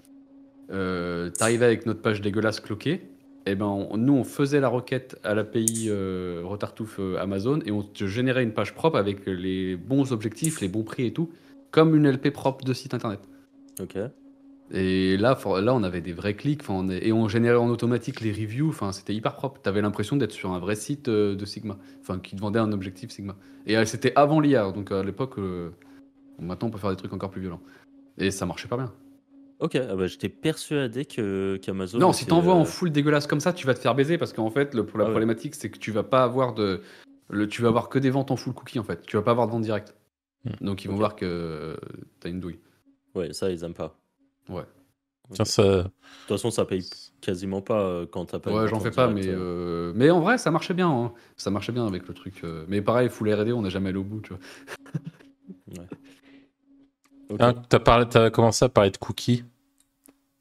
Euh, tu arrivais avec notre page dégueulasse cloquée, et ben on- nous on faisait la requête à l'API euh, Retartouf euh, Amazon et on te générait une page propre avec les bons objectifs, les bons prix et tout, comme une LP propre de site internet. Ok. Et là, for- là on avait des vrais clics enfin, on est- et on générait en automatique les reviews, enfin, c'était hyper propre. Tu avais l'impression d'être sur un vrai site euh, de Sigma, enfin qui te vendait un objectif Sigma. Et euh, c'était avant l'IA, donc à l'époque, euh, maintenant on peut faire des trucs encore plus violents. Et ça marchait pas bien. Ok, ah bah, j'étais persuadé que qu'Amazon. Non, si était, t'envoies en euh, full dégueulasse comme ça, tu vas te faire baiser parce qu'en fait, le, pour la Ah ouais. problématique, c'est que tu vas pas avoir de. Le, tu vas avoir que des ventes en full cookie en fait. Tu vas pas avoir de vente directe. Hmm. Donc ils vont voir que euh, t'as une douille. Ouais, ça, ils aiment pas. Ouais. Tiens, ça- De toute façon, ça paye quasiment pas euh, quand t'as pas. Ouais, j'en fais pas, direct, mais, euh. mais en vrai, ça marchait bien. hein. Ça marchait bien avec le truc. euh, Mais pareil, full RD, on n'a jamais allé au bout, tu vois. Ok. Hein, t'as parlé, t'as commencé à parler de cookies.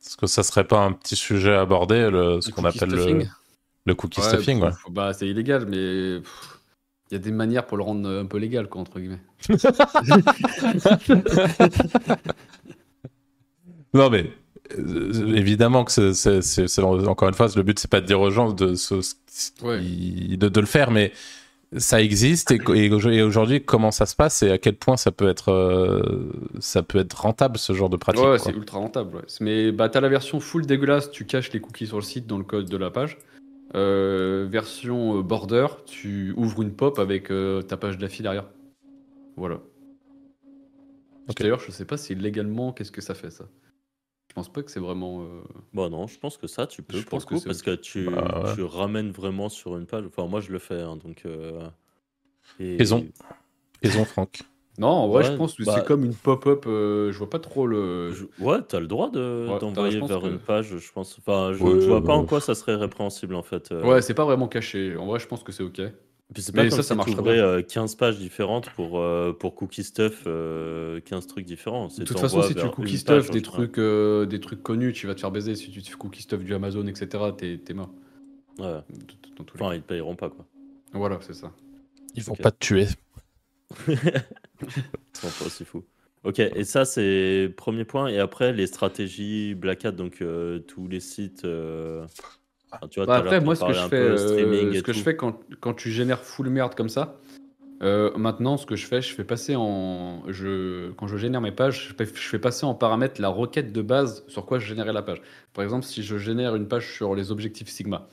Est-ce que ça serait pas un petit sujet à aborder, le, ce qu'on cookie appelle le, stuffing. le cookie Ouais, stuffing ouais. Bah, c'est illégal, mais il y a des manières pour le rendre un peu légal, quoi, entre guillemets. Non, mais euh, évidemment que c'est, encore une fois, le but c'est pas de dire aux gens de, se- Ouais. de, de le faire, mais ça existe et, et au- et aujourd'hui comment ça se passe et à quel point ça peut être euh, ça peut être rentable ce genre de pratique. Ouais, c'est ultra rentable. ouais. Mais bah, t'as la version full dégueulasse, tu caches les cookies sur le site dans le code de la page. Euh, version euh, border, tu ouvres une pop avec euh, ta page d'affil derrière. Voilà. D'ailleurs, je sais pas si légalement, qu'est-ce que ça fait ça. Je pense pas que c'est vraiment. euh, Bon, non, je pense que ça, tu peux Je pour pense le coup, parce que tu, Bah, ouais. tu ramènes vraiment sur une page. Enfin, moi, je le fais, hein, donc. euh, et- Franck. Non, en vrai, Ouais, je pense que bah- c'est comme une pop-up. euh, je vois pas trop le. Je- Ouais, t'as le droit de- Ouais, d'envoyer je pense vers que- une page, je pense. Enfin, je, Ouais, je vois pas en ouais. quoi ça serait répréhensible en fait. euh. Ouais, c'est pas vraiment caché. En vrai, je pense que c'est ok. Mais ça, ça si marche très t'ouvrais, euh, 15 pages différentes pour, euh, pour Cookie Stuff, euh, 15 trucs différents. De toute façon, si tu cookie stuff page, des trucs, euh, des trucs connus, tu vas te faire baiser. Si tu cookie stuff du Amazon, etc., t'es t'es mort. Ouais. Dans- dans tous les Enfin, ils te payeront pas quoi. Voilà, c'est ça. Ils vont pas te tuer. Ils sont pas aussi fous. Ok, et ça c'est premier point. Et après, les stratégies Black Hat, donc euh, tous les sites. Enfin, tu vois, Bah après, moi, ce que je fais, euh, streaming ce que je fais quand, quand tu génères full merde comme ça, euh, maintenant, ce que je fais, je fais passer en, je, quand je génère mes pages, je fais, je fais passer en paramètre la requête de base sur quoi je générais la page. Par exemple, si je génère une page sur les objectifs Sigma,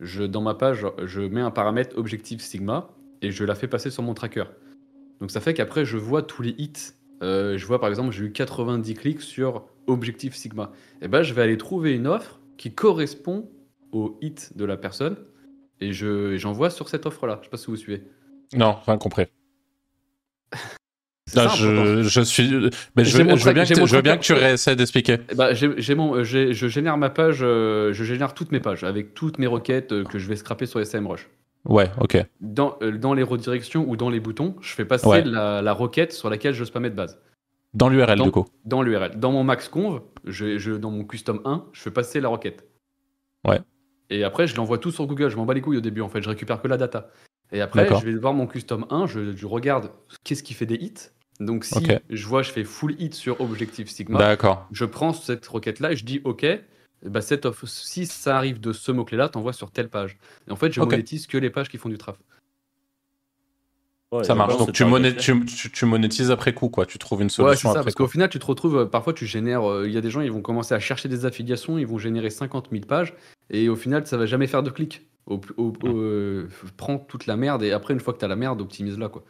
je, dans ma page, je mets un paramètre objectif Sigma et je la fais passer sur mon tracker. Donc ça fait qu'après, je vois tous les hits. Euh, je vois par exemple, j'ai eu 90 clics sur objectif Sigma. Et ben, je vais aller trouver une offre qui correspond au hit de la personne et je j'envoie sur cette offre-là. Je sais pas si vous suivez. Non, rien compris. Non, ça, je, je suis. Mais je, veux- je bien que, je veux bien que tu réessaies d'expliquer. J'ai j'ai mon, j'ai- je génère ma page, euh, je génère toutes mes pages avec toutes mes requêtes euh, que je vais scraper sur SMrush. Ouais, ok. Dans, euh, dans les redirections ou dans les boutons, je fais passer Ouais. la, la requête sur laquelle je spammais de base. Dans l'URL, du coup. Dans l'URL. Dans mon maxconv, je, je, dans mon custom 1, je fais passer la requête. Ouais. Et après, je l'envoie tout sur Google. Je m'en bats les couilles au début, en fait. Je récupère que la data. Et après, je vais voir mon custom 1, je, je regarde qu'est-ce qui fait des hits. Donc si je vois, je fais full hit sur objectif sigma, D'accord. je prends cette requête-là et je dis OK, bah, cette offre, si ça arrive de ce mot-clé-là, t'envoies sur telle page. Et en fait, je Ok. monétise que les pages qui font du traf. Ouais, Ça marche. Donc tu, un moné- effet. tu, tu- tu monétises après coup, quoi. Tu trouves une Ouais, solution ça, après parce qu'au final, tu te retrouves, euh, parfois tu génères, euh, il y a des gens, ils vont commencer à chercher des affiliations, ils vont générer 50 000 pages, et au final, ça va jamais faire de clic. Au, au- au- euh, prends toute la merde, et après, une fois que tu as la merde, optimise-la, quoi.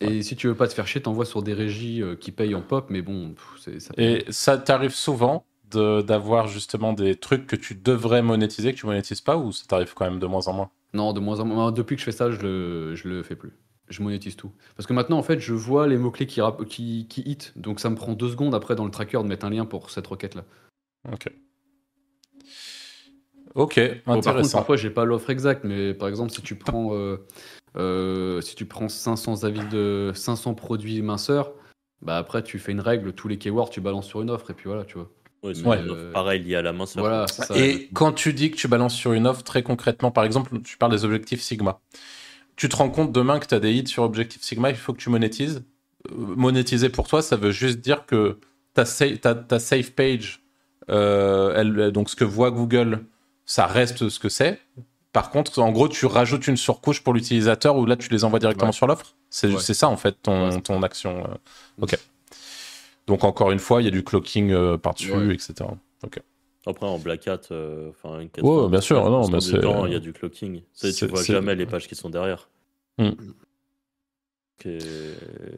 Et si tu veux pas te faire chier, t'envoies sur des régies euh, qui payent en pop, mais bon, pff, c'est ça. Et ça t'arrive souvent de- d'avoir justement des trucs que tu devrais monétiser, que tu monétises pas, ou ça t'arrive quand même de moins en moins? Non, de moins en moins. Depuis que je fais ça, je le, je le fais plus. Je monétise tout. Parce que maintenant, en fait, je vois les mots-clés qui, qui, qui hit. Donc ça me prend deux secondes après dans le tracker de mettre un lien pour cette requête-là. Ok. Ok, Bon, par contre, intéressant. parfois, j'ai pas l'offre exacte, mais par exemple, si tu prends, euh, euh, si tu prends 500 avis de 500 produits minceurs, bah après, tu fais une règle, tous les keywords, tu balances sur une offre, et puis voilà, tu vois. Ouais, c'est Ouais. une offre pareil lié à la main. ça Voilà, ça. Et quand tu dis que tu balances sur une offre, très concrètement, par exemple, tu parles des objectifs Sigma. Tu te rends compte demain que tu as des hits sur objectif Sigma, il faut que tu monétises. Euh, monétiser pour toi, ça veut juste dire que ta, sa- ta, ta safe page, euh, elle, donc ce que voit Google, ça reste ce que c'est. Par contre, en gros, tu rajoutes une surcouche pour l'utilisateur où là, tu les envoies directement Ouais. sur l'offre. C'est Ouais. ça, en fait, ton, Ouais, c'est ton action. euh. Ok. Donc, encore une fois, il y a du clocking euh, par-dessus, Ouais. etc. Après, en Black Hat, euh, enfin, Ouais, bien sûr, non, 90% mais temps, il y a du clocking. Tu vois jamais les pages qui sont derrière. Hmm. Qui est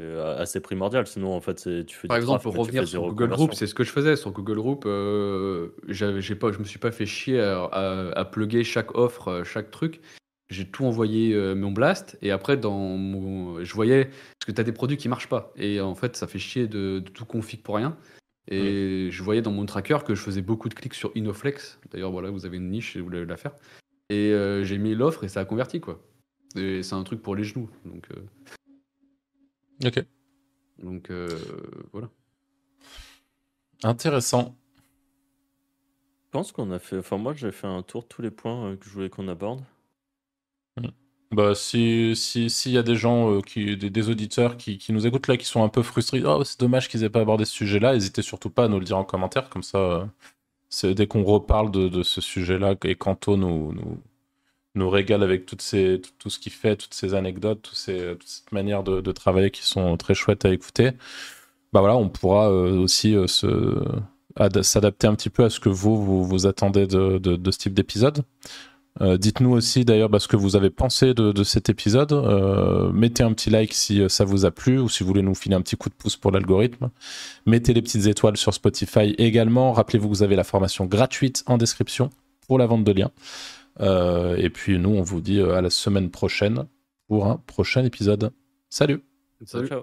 euh, assez primordial. Sinon, en fait, tu fais Par exemple, pour revenir sur Google. Group, c'est ce que je faisais. Sur Google Group, euh, j'ai pas, je me suis pas fait chier à, à, à plugger chaque offre, euh, chaque truc. J'ai tout envoyé euh, mon blast et après, dans mon, je voyais parce que tu as des produits qui marchent pas et en fait, ça fait chier de, de tout config pour rien. Et je voyais dans mon tracker que je faisais beaucoup de clics sur Innoflex. D'ailleurs, voilà, vous avez une niche si vous voulez la faire. Et euh, j'ai mis l'offre et ça a converti quoi. Et c'est un truc pour les genoux. Donc, euh, Ok. donc euh, voilà. Intéressant. Je pense qu'on a fait. Enfin, moi, j'ai fait un tour de tous les points euh, que je voulais qu'on aborde. Bah, si s'il si y a des gens, euh, qui, des, des auditeurs qui, qui nous écoutent là, qui sont un peu frustrés, oh, c'est dommage qu'ils aient pas abordé ce sujet-là, n'hésitez surtout pas à nous le dire en commentaire, comme ça, euh, c'est dès qu'on reparle de, de ce sujet-là, et Kanto nous, nous, nous régale avec toutes ces, tout, ce qu'il fait, toutes ces anecdotes, toutes ces, toute cette manière de, travailler qui sont très chouettes à écouter, bah voilà, on pourra euh, aussi euh, se ad- s'adapter un petit peu à ce que vous, vous, attendez de, ce type d'épisode. Euh, Dites-nous aussi d'ailleurs bah, ce que vous avez pensé de, cet épisode. Mettez un petit like si ça vous a plu ou si vous voulez nous filer un petit coup de pouce pour l'algorithme. Mettez les petites étoiles sur Spotify également. Rappelez-vous que vous avez la formation gratuite en description pour la vente de liens. Euh, et puis nous, on vous dit euh, à la semaine prochaine pour un prochain épisode. Salut Salut. Ciao.